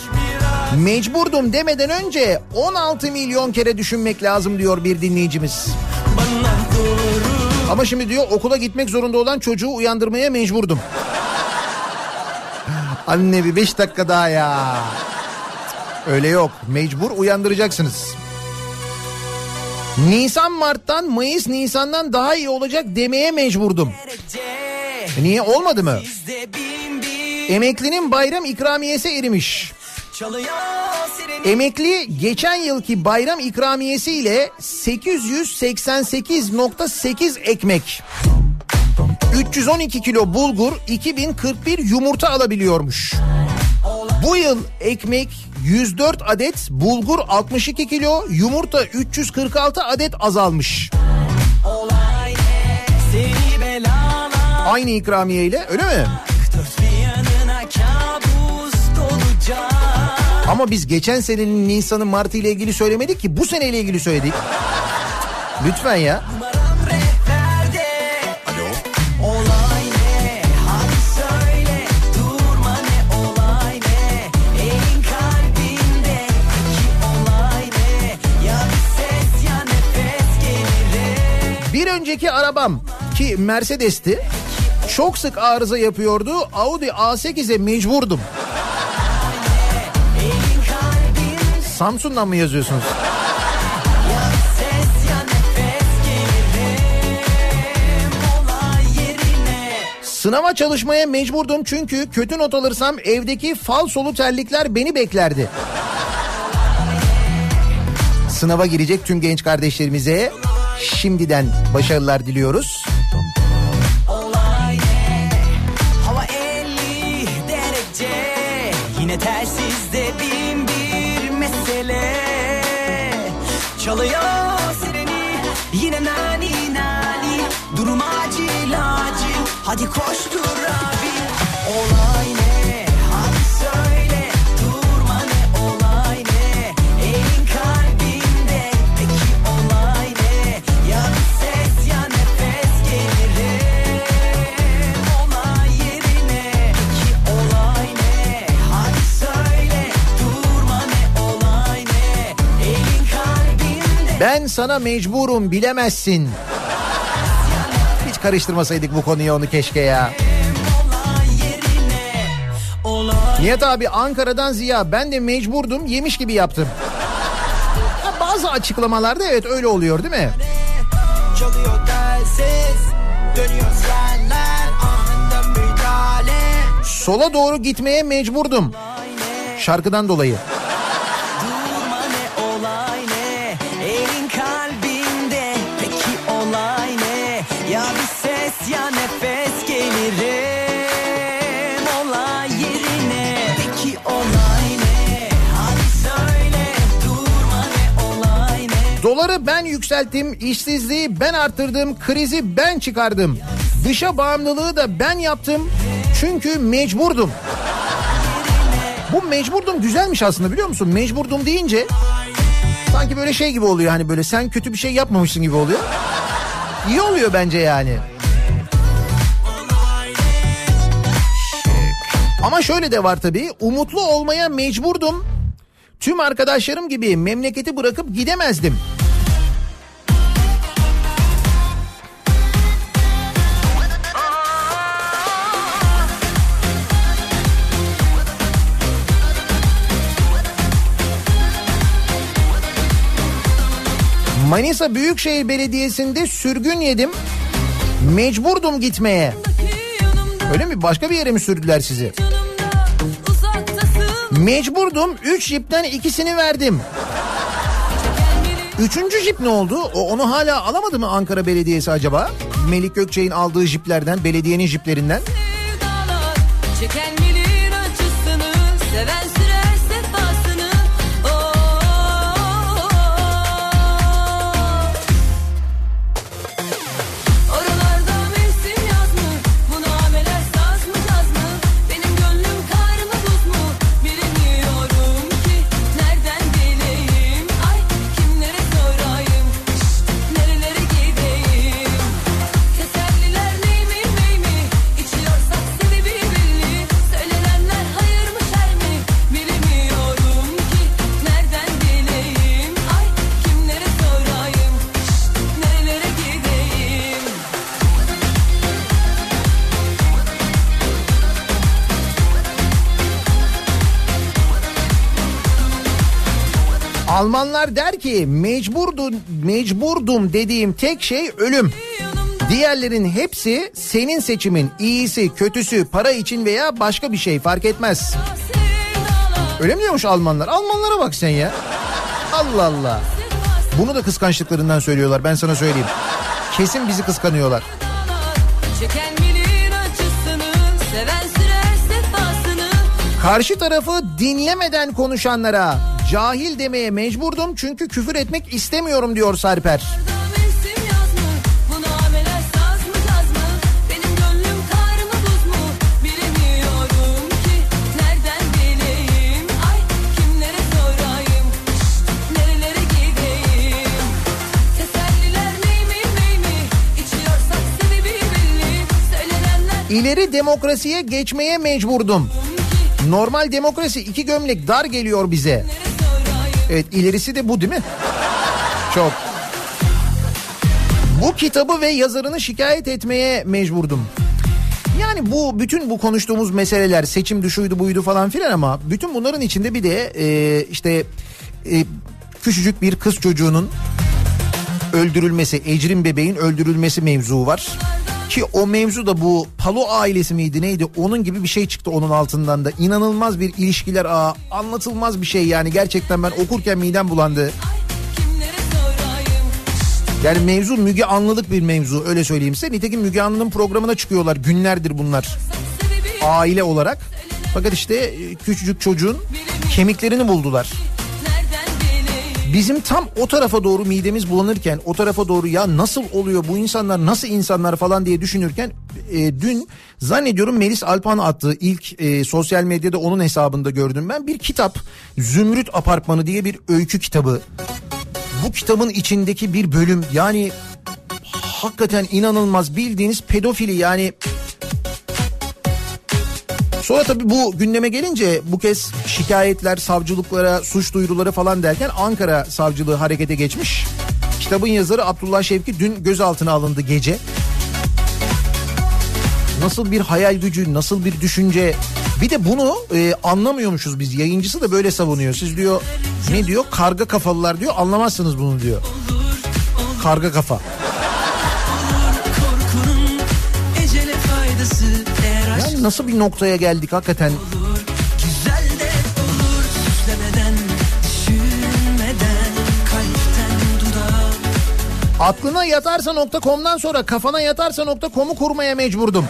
Mecburdum demeden önce 16 milyon kere düşünmek lazım diyor bir dinleyicimiz. Ama şimdi diyor okula gitmek zorunda olan çocuğu uyandırmaya mecburdum. Anne bir beş dakika daha ya. Öyle yok. Mecbur uyandıracaksınız. Nisan Mart'tan Mayıs Nisan'dan daha iyi olacak demeye mecburdum. E Niye olmadı mı? Emeklinin bayram ikramiyesi erimiş. Emekli geçen yılki bayram ikramiyesi ile 888.8 ekmek, 312 kilo bulgur, 2041 yumurta alabiliyormuş. Bu yıl ekmek 104 adet, bulgur 62 kilo, yumurta 346 adet azalmış. olay Aynı ikramiye ile öyle mi? Ama biz geçen senenin Nisan'ı Mart'ı ile ilgili söylemedik ki bu seneyle ilgili söyledik. Lütfen ya. Bir önceki arabam ki Mercedes'ti. Çok sık arıza yapıyordu. Audi A8'e mecburdum. Samsun'dan mı yazıyorsunuz? Sınava çalışmaya mecburdum çünkü kötü not alırsam evdeki falsolu terlikler beni beklerdi. Sınava girecek tüm genç kardeşlerimize şimdiden başarılar diliyoruz. Hadi koştur abi Olay ne? Hadi söyle Durma ne olay ne? Elin kalbinde Peki olay ne? Ya bir ses ya nefes gelirim Olay yerine Peki olay ne? Hadi söyle Durma ne olay ne? Elin kalbinde Ben sana mecburum bilemezsin. Karıştırmasaydık bu konuyu onu keşke ya. Nihat abi Ankara'dan Ziya ben de mecburdum yemiş gibi yaptım. Ha, bazı açıklamalarda evet öyle oluyor değil mi? Çalıyor telsiz Dönüyor sirenler Anında müdahale Sola doğru gitmeye mecburdum. Şarkıdan dolayı. Yükselttim, işsizliği ben arttırdım, krizi ben çıkardım. Dışa bağımlılığı da ben yaptım. Çünkü mecburdum. Bu mecburdum güzelmiş aslında biliyor musun? Mecburdum deyince sanki böyle şey gibi oluyor hani böyle sen kötü bir şey yapmamışsın gibi oluyor. İyi oluyor bence yani. Ama şöyle de var tabii. Umutlu olmaya mecburdum. Tüm arkadaşlarım gibi memleketi bırakıp gidemezdim. Manisa Büyükşehir Belediyesi'nde sürgün yedim. Mecburdum gitmeye. Öyle mi? Başka bir yere mi sürdüler sizi? Mecburdum. Üç jipten ikisini verdim. Üçüncü jip ne oldu? O, onu hala alamadı mı Ankara Belediyesi acaba? Melik Gökçe'nin aldığı jiplerden, belediyenin jiplerinden. sevdalar Almanlar der ki mecburdun, mecburdum dediğim tek şey ölüm. Diğerlerin hepsi senin seçimin. İyisi, kötüsü, para için veya başka bir şey fark etmez. Öyle mi diyormuş Almanlar? Almanlara bak sen ya. Allah Allah. Bunu da kıskançlıklarından söylüyorlar ben sana söyleyeyim. Kesin bizi kıskanıyorlar. Karşı tarafı dinlemeden konuşanlara cahil demeye mecburdum çünkü küfür etmek istemiyorum diyor Sarper. İleri demokrasiye geçmeye mecburdum. Normal demokrasi iki gömlek dar geliyor bize. Evet ilerisi de bu değil mi? Çok. Bu kitabı ve yazarını şikayet etmeye mecburdum. Yani bu bütün bu konuştuğumuz meseleler seçim düşüydü buydu falan filan ama bütün bunların içinde bir de e, işte e, küçücük bir kız çocuğunun öldürülmesi, Ecrin bebeğin öldürülmesi mevzu var. Ki o mevzu da bu Palo ailesi miydi neydi onun gibi bir şey çıktı onun altından da. İnanılmaz bir ilişkiler ağı, anlatılmaz bir şey yani gerçekten ben okurken midem bulandı. Yani mevzu Müge Anlılık bir mevzu öyle söyleyeyim size. Nitekim Müge Anlı'nın programına çıkıyorlar günlerdir bunlar aile olarak. Fakat işte e, küçücük çocuğun kemiklerini buldular. Bizim tam o tarafa doğru midemiz bulanırken o tarafa doğru ya nasıl oluyor bu insanlar nasıl insanlar falan diye düşünürken e, dün zannediyorum Melis Alpan attığı ilk e, sosyal medyada onun hesabında gördüm ben bir kitap Zümrüt Apartmanı diye bir öykü kitabı. Bu kitabın içindeki bir bölüm yani hakikaten inanılmaz bildiğiniz pedofili yani Sonra tabii bu gündeme gelince bu kez şikayetler savcılıklara, suç duyuruları falan derken Ankara savcılığı harekete geçmiş. Kitabın yazarı Abdullah Şevki dün gözaltına alındı gece. Nasıl bir hayal gücü, nasıl bir düşünce. Bir de bunu e, anlamıyormuşuz biz. Yayıncısı da böyle savunuyor. Siz diyor ne diyor? Karga kafalılar diyor. Anlamazsınız bunu diyor. Karga kafa. Nasıl bir noktaya geldik hakikaten. Aklına yatarsa.com'dan sonra kafana yatarsa.com'u kurmaya mecburdum.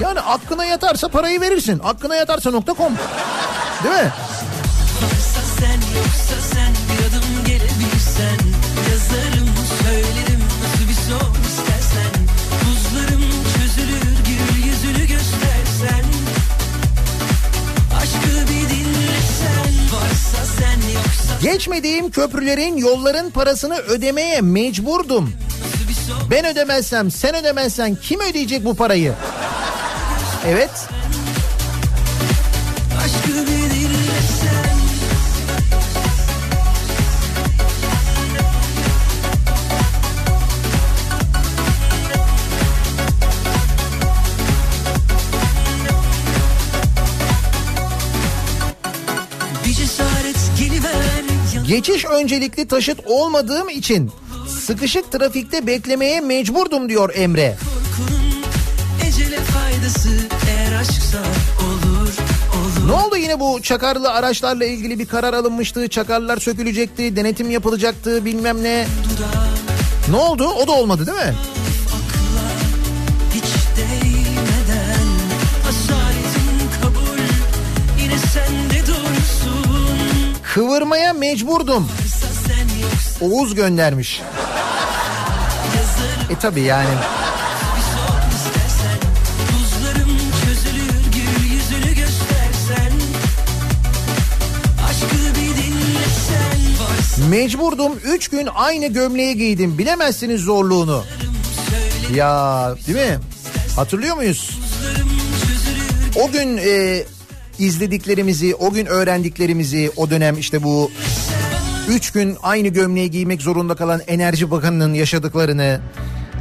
Yani aklına yatarsa parayı verirsin. Aklına yatarsa.com. Değil mi? Varsa sen yoksa sen bir adım gelebilsen Yazarım söylerim nasıl bir son istersen Geçmediğim köprülerin yolların parasını ödemeye mecburdum. Ben ödemezsem sen ödemezsen kim ödeyecek bu parayı? Evet. Geçiş öncelikli taşıt olmadığım için sıkışık trafikte beklemeye mecburdum diyor Emre. Olur olur Ne oldu yine bu çakarlı araçlarla ilgili bir karar alınmıştı. Çakarlar sökülecekti, denetim yapılacaktı bilmem ne. Ne oldu? O da olmadı değil mi? Kıvırmaya mecburdum. Oğuz göndermiş. E tabi yani. Mecburdum 3 gün aynı gömleği giydim. Bilemezsiniz zorluğunu. Ya değil mi? Hatırlıyor muyuz? O gün e, izlediklerimizi, o gün öğrendiklerimizi, o dönem işte bu 3 gün aynı gömleği giymek zorunda kalan Enerji Bakanı'nın yaşadıklarını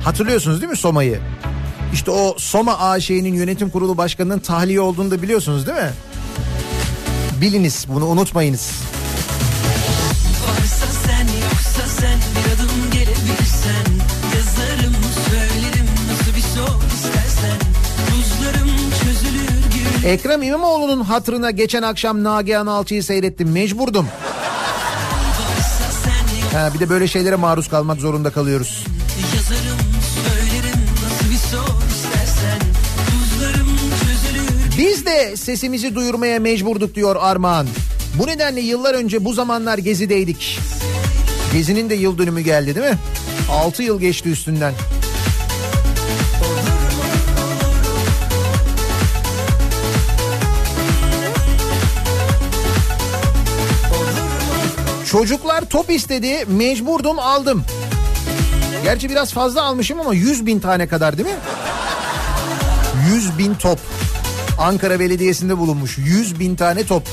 hatırlıyorsunuz değil mi Soma'yı? İşte o Soma AŞ'nin yönetim kurulu başkanının tahliye olduğunu da biliyorsunuz değil mi? Biliniz bunu unutmayınız. Ekrem İmamoğlu'nun hatırına geçen akşam Nagihan Alçı'yı seyrettim. Mecburdum. Ha, bir de böyle şeylere maruz kalmak zorunda kalıyoruz. Yazarım söylerim Biz de sesimizi duyurmaya mecburduk diyor Armağan. Bu nedenle yıllar önce bu zamanlar Gezi'deydik. Gezi'nin de yıl dönümü geldi değil mi? 6 yıl geçti üstünden. Çocuklar top istedi, mecburdum aldım. Gerçi biraz fazla almışım ama 100 bin tane kadar değil mi? 100 bin top. Ankara Belediyesi'nde bulunmuş. 100 bin tane top.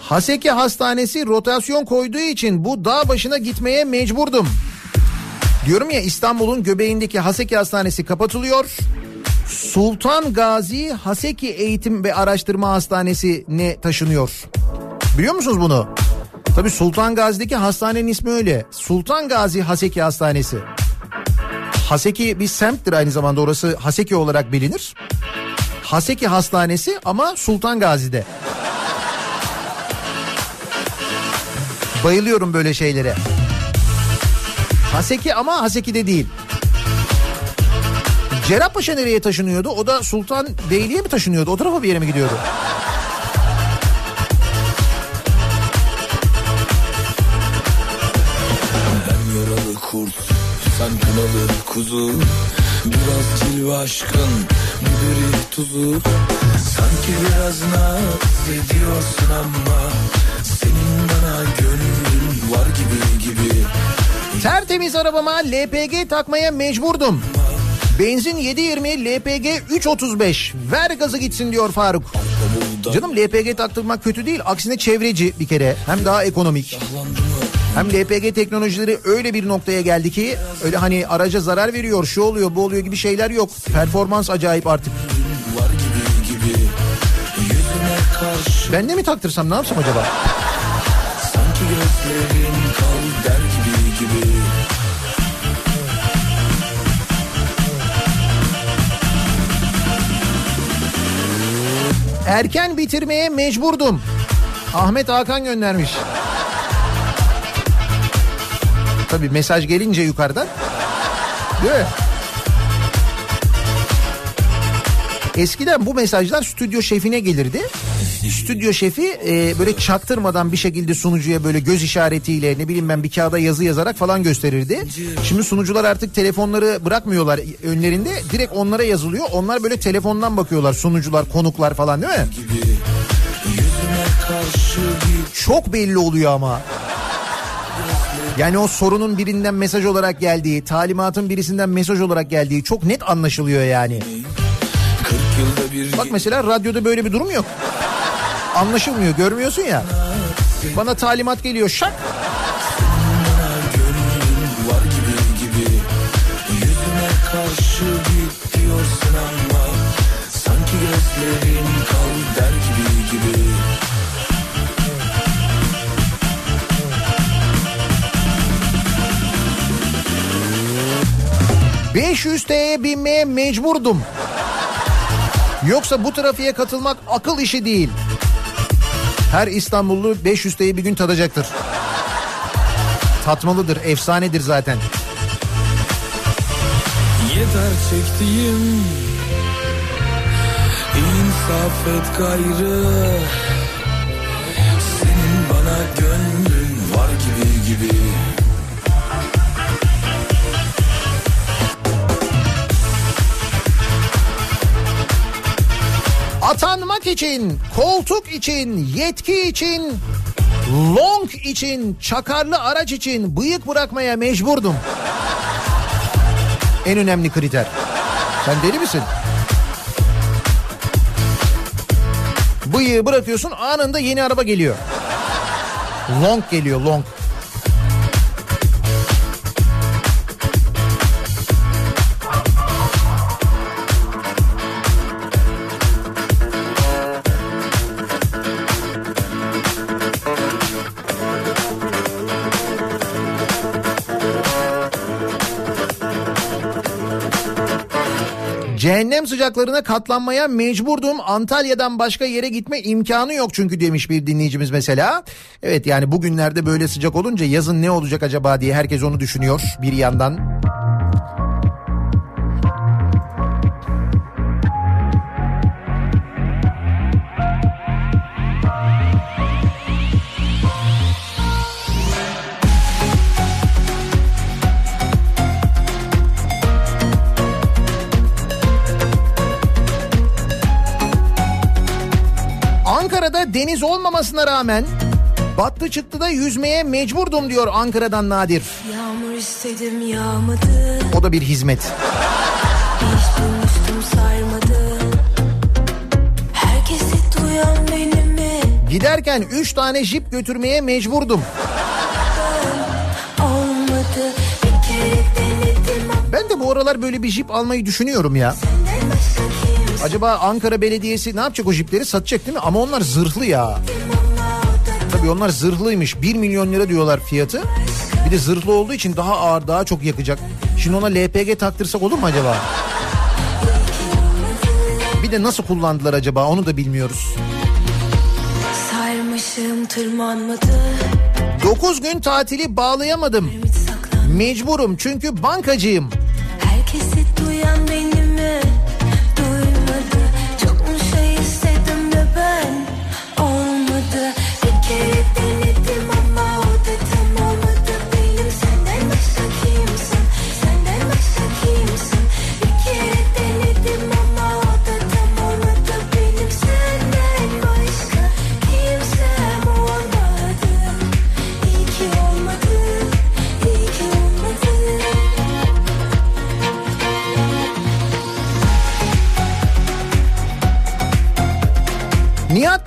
Haseki Hastanesi rotasyon koyduğu için bu dağ başına gitmeye mecburdum. Diyorum ya İstanbul'un göbeğindeki Haseki Hastanesi kapatılıyor. Sultan Gazi Haseki Eğitim ve Araştırma Hastanesi ne taşınıyor? Biliyor musunuz bunu? Tabii Sultan Gazi'deki hastanenin ismi öyle. Sultan Gazi Haseki Hastanesi. Haseki bir semttir aynı zamanda orası Haseki olarak bilinir. Haseki Hastanesi ama Sultan Gazi'de. Bayılıyorum böyle şeylere. Haseki ama Haseki'de değil. Cerrahpaşa nereye taşınıyordu? O da Sultan Beyliğe mi taşınıyordu? O tarafa bir yere mi gidiyordu? Ben yaralı kurt, sen kınalı kuzu Biraz cilve aşkın, biberi tuzu Sanki biraz naz ediyorsun ama Senin bana gönlün var gibi gibi Tertemiz arabama LPG takmaya mecburdum. Benzin 7.20 LPG 3.35. Ver gazı gitsin diyor Faruk. Canım LPG taktırmak kötü değil. Aksine çevreci bir kere. Hem daha ekonomik. Hem LPG teknolojileri öyle bir noktaya geldi ki öyle hani araca zarar veriyor, şu oluyor, bu oluyor gibi şeyler yok. Performans acayip artık. Ben de mi taktırsam ne yapsam acaba? Sanki gözlerin kal Erken bitirmeye mecburdum. Ahmet Hakan göndermiş. Tabii mesaj gelince yukarıdan. Değil mi? Eskiden bu mesajlar stüdyo şefine gelirdi. Stüdyo şefi e, böyle çaktırmadan bir şekilde sunucuya böyle göz işaretiyle ne bileyim ben bir kağıda yazı yazarak falan gösterirdi. Şimdi sunucular artık telefonları bırakmıyorlar önlerinde. Direkt onlara yazılıyor. Onlar böyle telefondan bakıyorlar sunucular, konuklar falan değil mi? Çok belli oluyor ama. Yani o sorunun birinden mesaj olarak geldiği, talimatın birisinden mesaj olarak geldiği çok net anlaşılıyor yani. 40 yılda bir Bak mesela radyoda böyle bir durum yok. Anlaşılmıyor, görmüyorsun ya. Bana talimat geliyor şak. karşı git diyorsun ama Sanki gözlerin kal der gibi gibi 500 TL'ye binmeye mecburdum. Yoksa bu trafiğe katılmak akıl işi değil. Her İstanbullu 500 TL'yi bir gün tadacaktır. Tatmalıdır, efsanedir zaten. Yeter çektiğim İnsaf et gayrı Senin bana gönlün Atanmak için, koltuk için, yetki için, long için, çakarlı araç için bıyık bırakmaya mecburdum. En önemli kriter. Sen deli misin? Bıyığı bırakıyorsun anında yeni araba geliyor. Long geliyor long. Sıcaklarına katlanmaya mecburdum. Antalya'dan başka yere gitme imkanı yok çünkü demiş bir dinleyicimiz mesela. Evet yani bugünlerde böyle sıcak olunca yazın ne olacak acaba diye herkes onu düşünüyor bir yandan. Deniz olmamasına rağmen battı çıktı da yüzmeye mecburdum diyor Ankara'dan Nadir. Yağmur istedim yağmadı O da bir hizmet. Hiç bulmuştum sarmadı Herkesi duyan benim mi Giderken 3 tane jip götürmeye mecburdum. Olmadı Ben de bu aralar böyle bir jip almayı düşünüyorum ya. Senden Acaba Ankara Belediyesi ne yapacak o jipleri satacak değil mi? Ama onlar zırhlı ya. Tabii onlar zırhlıymış. 1 milyon lira diyorlar fiyatı. Bir de zırhlı olduğu için daha ağır daha çok yakacak. Şimdi ona LPG taktırsak olur mu acaba? Bir de nasıl kullandılar acaba onu da bilmiyoruz. Sarmışım tırmanmadı 9 gün tatili bağlayamadım. Mecburum çünkü bankacıyım. Herkesi duyan benim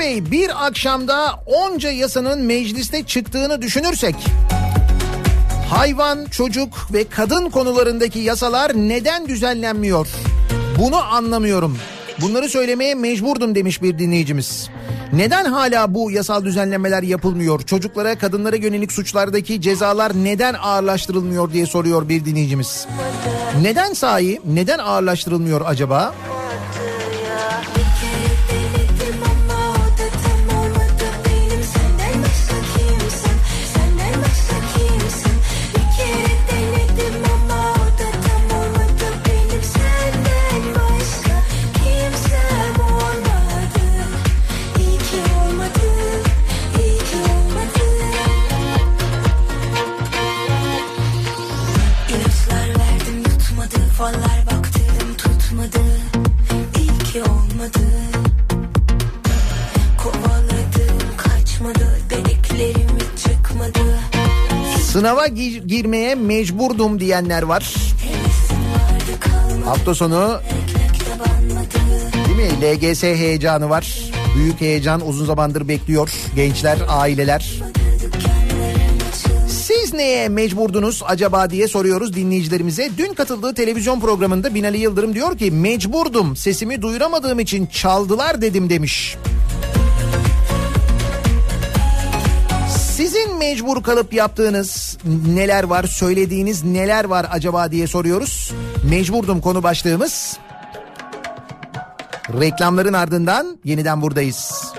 Bey bir akşamda onca yasanın mecliste çıktığını düşünürsek hayvan, çocuk ve kadın konularındaki yasalar neden düzenlenmiyor? Bunu anlamıyorum. Bunları söylemeye mecburdum demiş bir dinleyicimiz. Neden hala bu yasal düzenlemeler yapılmıyor? Çocuklara, kadınlara yönelik suçlardaki cezalar neden ağırlaştırılmıyor diye soruyor bir dinleyicimiz. Neden sahi? Neden ağırlaştırılmıyor acaba? Bir Sınava gi- girmeye mecburdum diyenler var. Hafta sonu değil mi LGS heyecanı var. Büyük heyecan uzun zamandır bekliyor gençler, aileler. Siz neye mecburdunuz acaba diye soruyoruz dinleyicilerimize. Dün katıldığı televizyon programında Binali Yıldırım diyor ki mecburdum sesimi duyuramadığım için çaldılar dedim demiş. Sizin mecbur kalıp yaptığınız neler var, söylediğiniz neler var acaba diye soruyoruz. Mecburdum konu başlığımız. Reklamların ardından yeniden buradayız.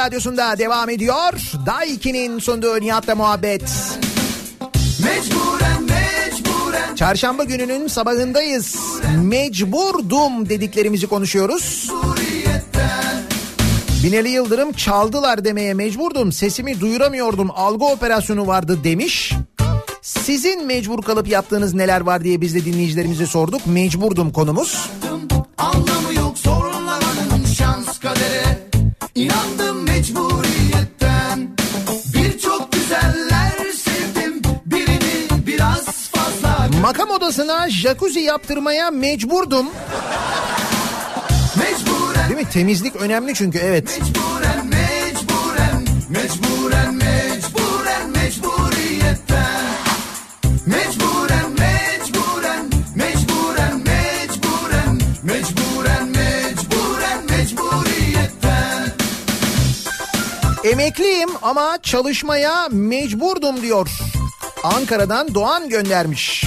Radyosunda devam ediyor. Daiki'nin sunduğu Nihat'la muhabbet. mecburen mecburen Çarşamba gününün sabahındayız. Mecburdum dediklerimizi konuşuyoruz. Binali Yıldırım çaldılar demeye mecburdum. Sesimi duyuramıyordum. Algı operasyonu vardı demiş. Sizin mecbur kalıp yaptığınız neler var diye biz de dinleyicilerimize sorduk. Mecburdum konumuz. Anlamı yok sorunların şans kadere. İnandım Makam odasına jacuzzi yaptırmaya mecburdum. Mecburen, Değil mi? Temizlik önemli çünkü evet. mecburen, mecburen, mecburen, mecburen, mecburiyetten. Mecburen, mecburen, mecburen, mecburen, mecburen, mecburen, mecburiyetten. Emekliyim ama çalışmaya mecburdum diyor. Ankara'dan Doğan göndermiş.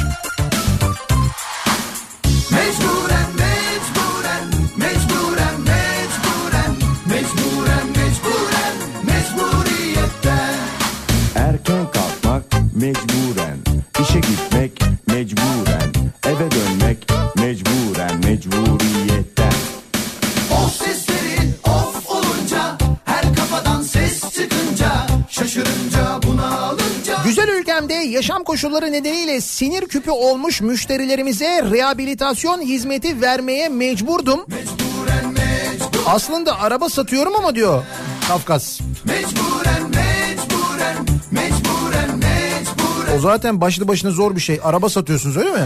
Güzel ülkemde yaşam koşulları nedeniyle sinir küpü olmuş müşterilerimize rehabilitasyon hizmeti vermeye mecburdum. Mecburen, mecbur, Aslında araba satıyorum ama diyor Kafkas. mecburen, mecburen, mecburen, mecburen. O zaten başlı başına zor bir şey. Araba satıyorsunuz öyle mi?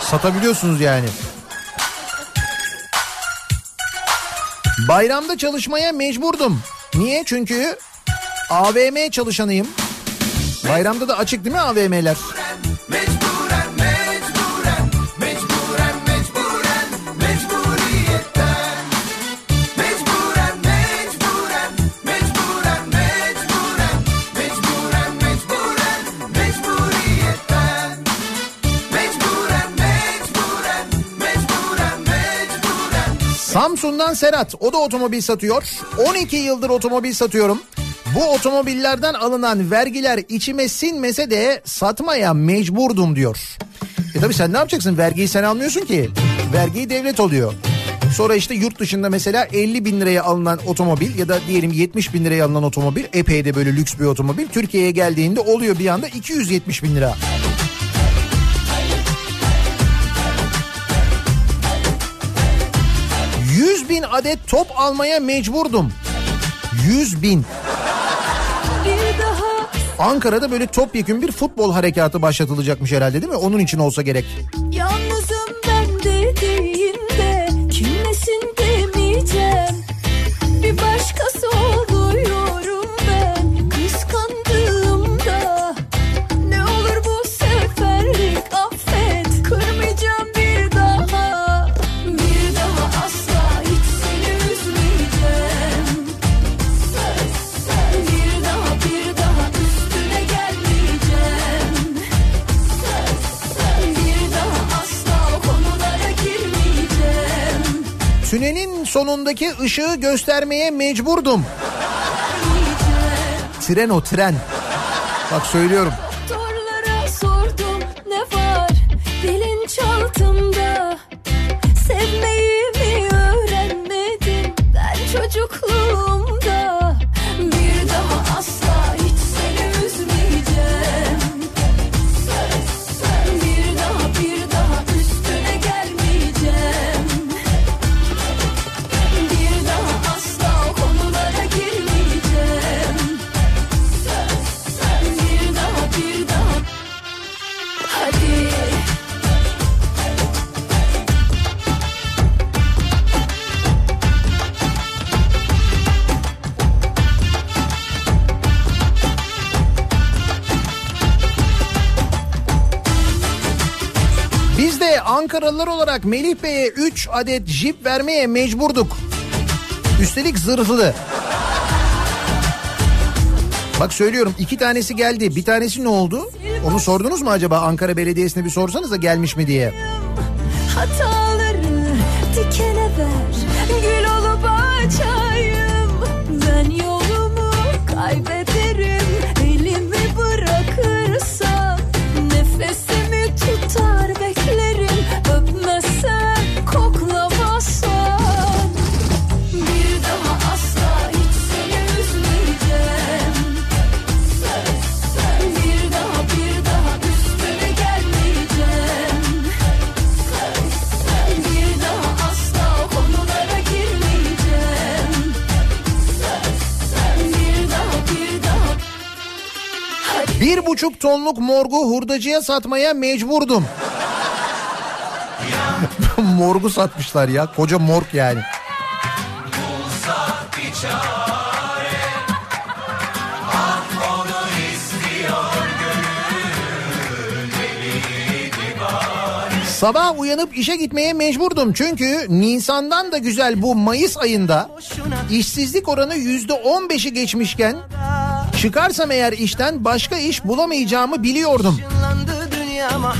Satabiliyorsunuz yani. Bayramda çalışmaya mecburdum. Niye? Çünkü AVM çalışanıyım. Bayramda da açık değil mi AVM'ler? Mecburen, mecburen, mecburen, mecburen, mecburiyetten. Mecburen, mecburen, mecburen, mecburen, mecburen, mecburen, mecburiyetten. Mecburen, mecburen, mecburen, mecburen. Samsun'dan Serhat. O da otomobil satıyor. 12 yıldır otomobil satıyorum. Bu otomobillerden alınan vergiler içime sinmese de satmaya mecburdum diyor. E tabi sen ne yapacaksın? Vergiyi sen almıyorsun ki. Vergiyi devlet alıyor. Sonra işte yurt dışında mesela 50 bin liraya alınan otomobil ya da diyelim 70 bin liraya alınan otomobil epey de böyle lüks bir otomobil. Türkiye'ye geldiğinde oluyor bir anda 270 bin lira. ...100 bin adet top almaya mecburdum. 100 bin. Ankara'da böyle topyekun bir futbol harekatı başlatılacakmış herhalde değil mi? Onun için olsa gerek. Yalnızım sonundaki ışığı göstermeye mecburdum. Tren o tren. Bak söylüyorum. Ankaralılar olarak Melih Bey'e 3 adet jip vermeye mecburduk. Üstelik zırhlı. Bak söylüyorum iki tanesi geldi. Bir tanesi ne oldu? Onu sordunuz mu acaba Ankara Belediyesi'ne bir sorsanız da gelmiş mi diye. Buçuk tonluk morgu hurdacıya satmaya mecburdum. Morgu satmışlar ya. Koca morg yani. Sabah uyanıp işe gitmeye mecburdum. Çünkü Nisan'dan da güzel bu Mayıs ayında işsizlik oranı yüzde on beşi geçmişken çıkarsam eğer işten başka iş bulamayacağımı biliyordum. Dünyama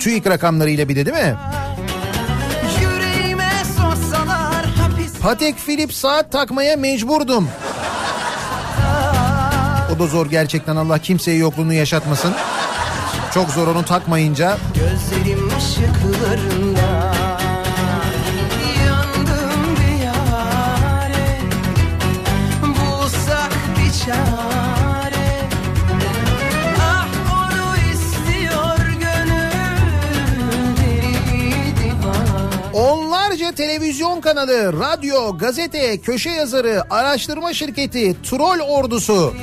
TÜİK rakamlarıyla bir de değil mi? Soksalar hapis Patek Philippe saat takmaya mecburdum. O da zor gerçekten Allah kimseye yokluğunu yaşatmasın. Çok zor onu takmayınca. Gözlerim ışıklarında televizyon kanalı, radyo, gazete, köşe yazarı, araştırma şirketi, troll ordusu.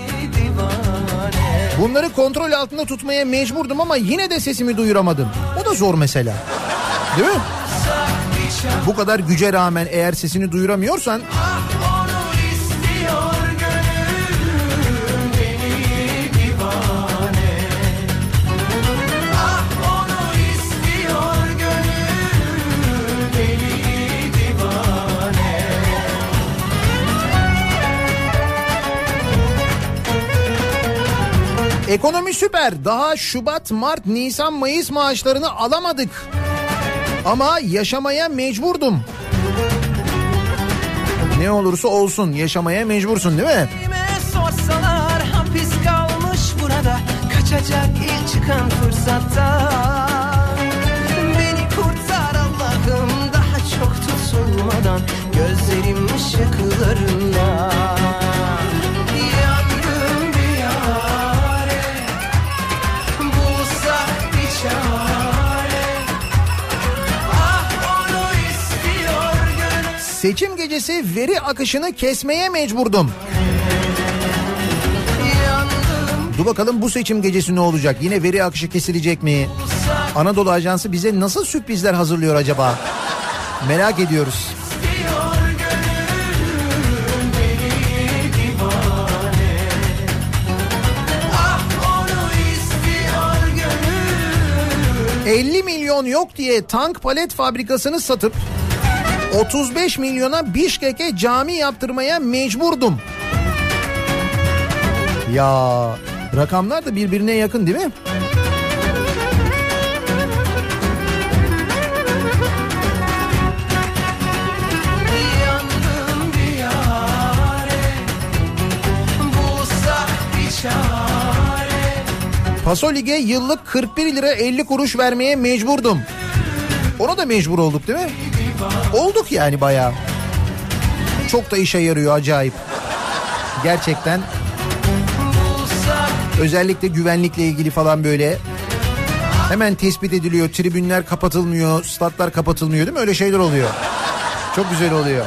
Bunları kontrol altında tutmaya mecburdum ama yine de sesimi duyuramadım. O da zor mesela. Değil mi? Bu kadar güce rağmen eğer sesini duyuramıyorsan Ekonomi süper. Daha Şubat, Mart, Nisan, Mayıs maaşlarını alamadık. Ama yaşamaya mecburdum. Ne olursa olsun yaşamaya mecbursun değil mi? Sorsalar hapis kalmış burada Kaçacak ilk çıkan fırsatta Beni kurtar Allah'ım daha çok tutulmadan Gözlerim ışıklarında Seçim gecesi veri akışını kesmeye mecburdum. Dur bakalım bu seçim gecesi ne olacak? Yine veri akışı kesilecek mi? Anadolu Ajansı bize nasıl sürprizler hazırlıyor acaba? Merak ediyoruz. istiyor gönül deli divane Ah onu istiyor gönül 50 milyon yok diye tank palet fabrikasını satıp 35 milyona Bişkek'e cami yaptırmaya mecburdum. Ya rakamlar da birbirine yakın değil mi? Yandım bir yare Bulsak bir çare Paso Lig'e yıllık 41 lira 50 kuruş vermeye mecburdum. Ona da mecbur olduk değil mi? Olduk yani bayağı. Çok da işe yarıyor acayip. Gerçekten özellikle güvenlikle ilgili falan böyle hemen tespit ediliyor. Tribünler kapatılmıyor, statlar kapatılmıyor değil mi? Öyle şeyler oluyor. Çok güzel oluyor.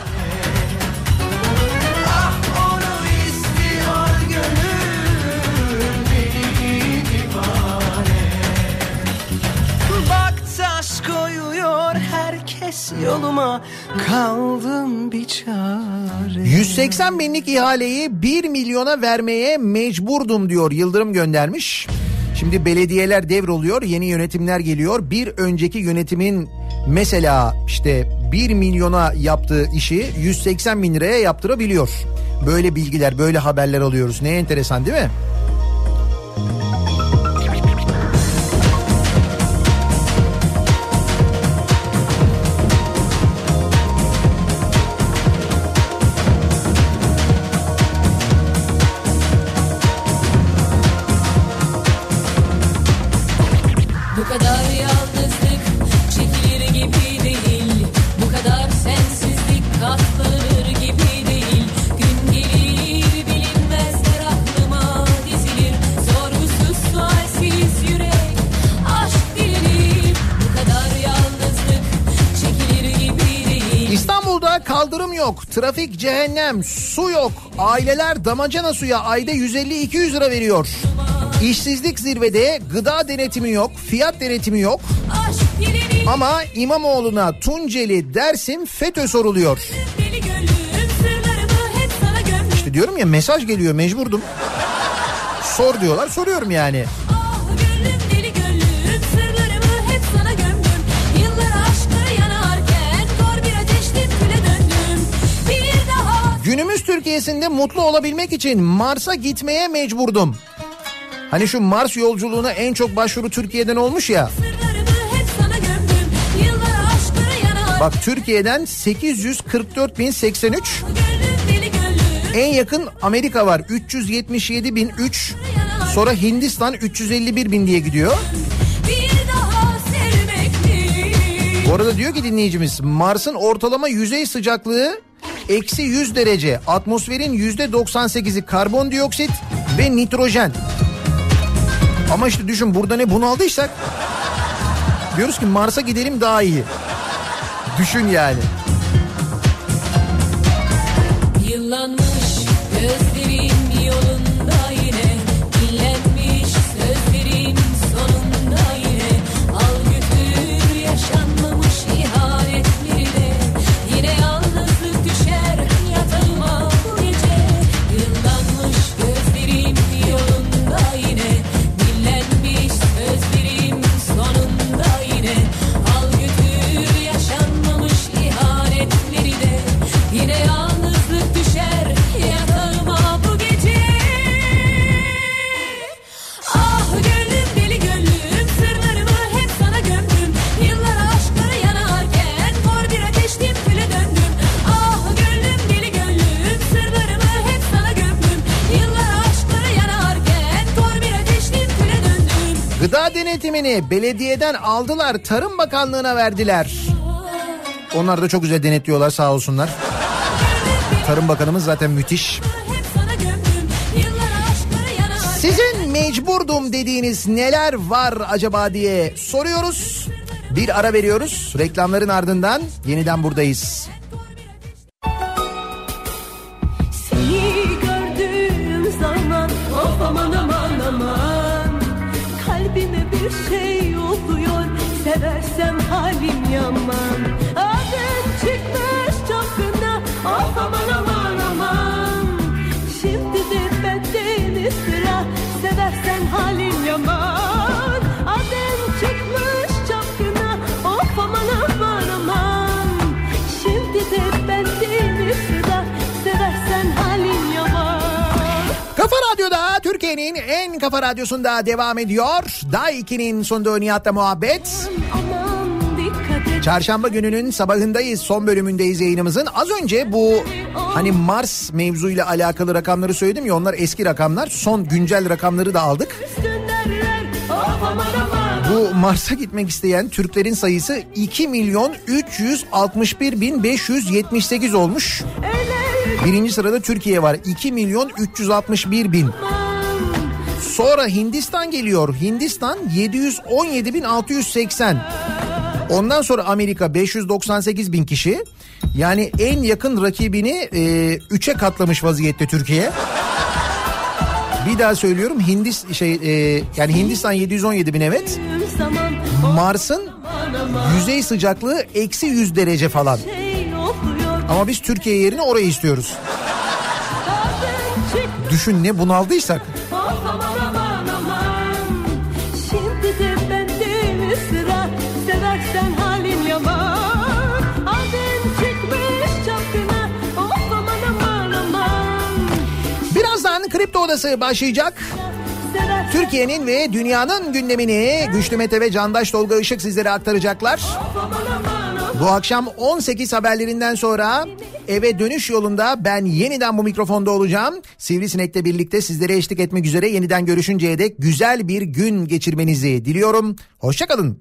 Yoluma Kaldım bir çare 180 binlik ihaleyi 1 milyona vermeye mecburdum diyor Yıldırım göndermiş. Şimdi belediyeler devroluyor, yeni yönetimler geliyor. Bir önceki yönetimin mesela işte 1 milyona yaptığı işi 180 bin liraya yaptırabiliyor. Böyle bilgiler, böyle haberler alıyoruz. Ne enteresan değil mi? Cehennem, su yok. Aileler damacana suya ayda 150-200 lira veriyor. İşsizlik zirvede, gıda denetimi yok, fiyat denetimi yok. Ama İmamoğlu'na Tunceli, Dersim, FETÖ soruluyor. İşte diyorum ya mesaj geliyor mecburdum. Sor diyorlar soruyorum yani. Türkiye'sinde mutlu olabilmek için Mars'a gitmeye mecburdum. Hani şu Mars yolculuğuna en çok başvuru Türkiye'den olmuş ya. Bak Türkiye'den 844.083 Gönlüm deli gönlüm en yakın Amerika var 377.003 sonra Hindistan 351.000 diye gidiyor. Bu arada diyor ki dinleyicimiz Mars'ın ortalama yüzey sıcaklığı eksi 100 derece atmosferin yüzde 98'i karbondioksit ve nitrojen. Ama işte düşün burada ne bunaldıysak diyoruz ki Mars'a gidelim daha iyi. Düşün yani. Yıllanmış denetimini belediyeden aldılar Tarım Bakanlığı'na verdiler. Onlar da çok güzel denetliyorlar sağ olsunlar. Tarım Bakanımız zaten müthiş. Sizin mecburdum dediğiniz neler var acaba diye soruyoruz. Bir ara veriyoruz. Reklamların ardından yeniden buradayız. Türkiye'nin en kafa radyosunda devam ediyor. Day 2'nin sonunda Nihat'la muhabbet. Çarşamba gününün sabahındayız. Son bölümündeyiz yayınımızın. Az önce bu hani Mars mevzuyla alakalı rakamları söyledim ya onlar eski rakamlar. Son güncel rakamları da aldık. Bu Mars'a gitmek isteyen Türklerin sayısı 2 milyon 361 bin 578 olmuş. Birinci sırada Türkiye var 2 milyon 361 bin. Sonra Hindistan geliyor. Hindistan 717 bin 680. Ondan sonra Amerika 598 bin kişi. Yani en yakın rakibini 3'e katlamış vaziyette Türkiye. Bir daha söylüyorum Hindis şey e, yani Hindistan 717 bin evet. Mars'ın yüzey sıcaklığı eksi 100 derece falan. Ama biz Türkiye yerine orayı istiyoruz. Düşün ne bunaldıysak. Kripto Odası başlayacak. Türkiye'nin ve dünyanın gündemini Güçlü Mete ve Candaş Tolga Işık sizlere aktaracaklar. Bu akşam 18 haberlerinden sonra eve dönüş yolunda ben yeniden bu mikrofonda olacağım. Sivrisinek'le birlikte sizlere eşlik etmek üzere yeniden görüşünceye dek güzel bir gün geçirmenizi diliyorum. Hoşçakalın.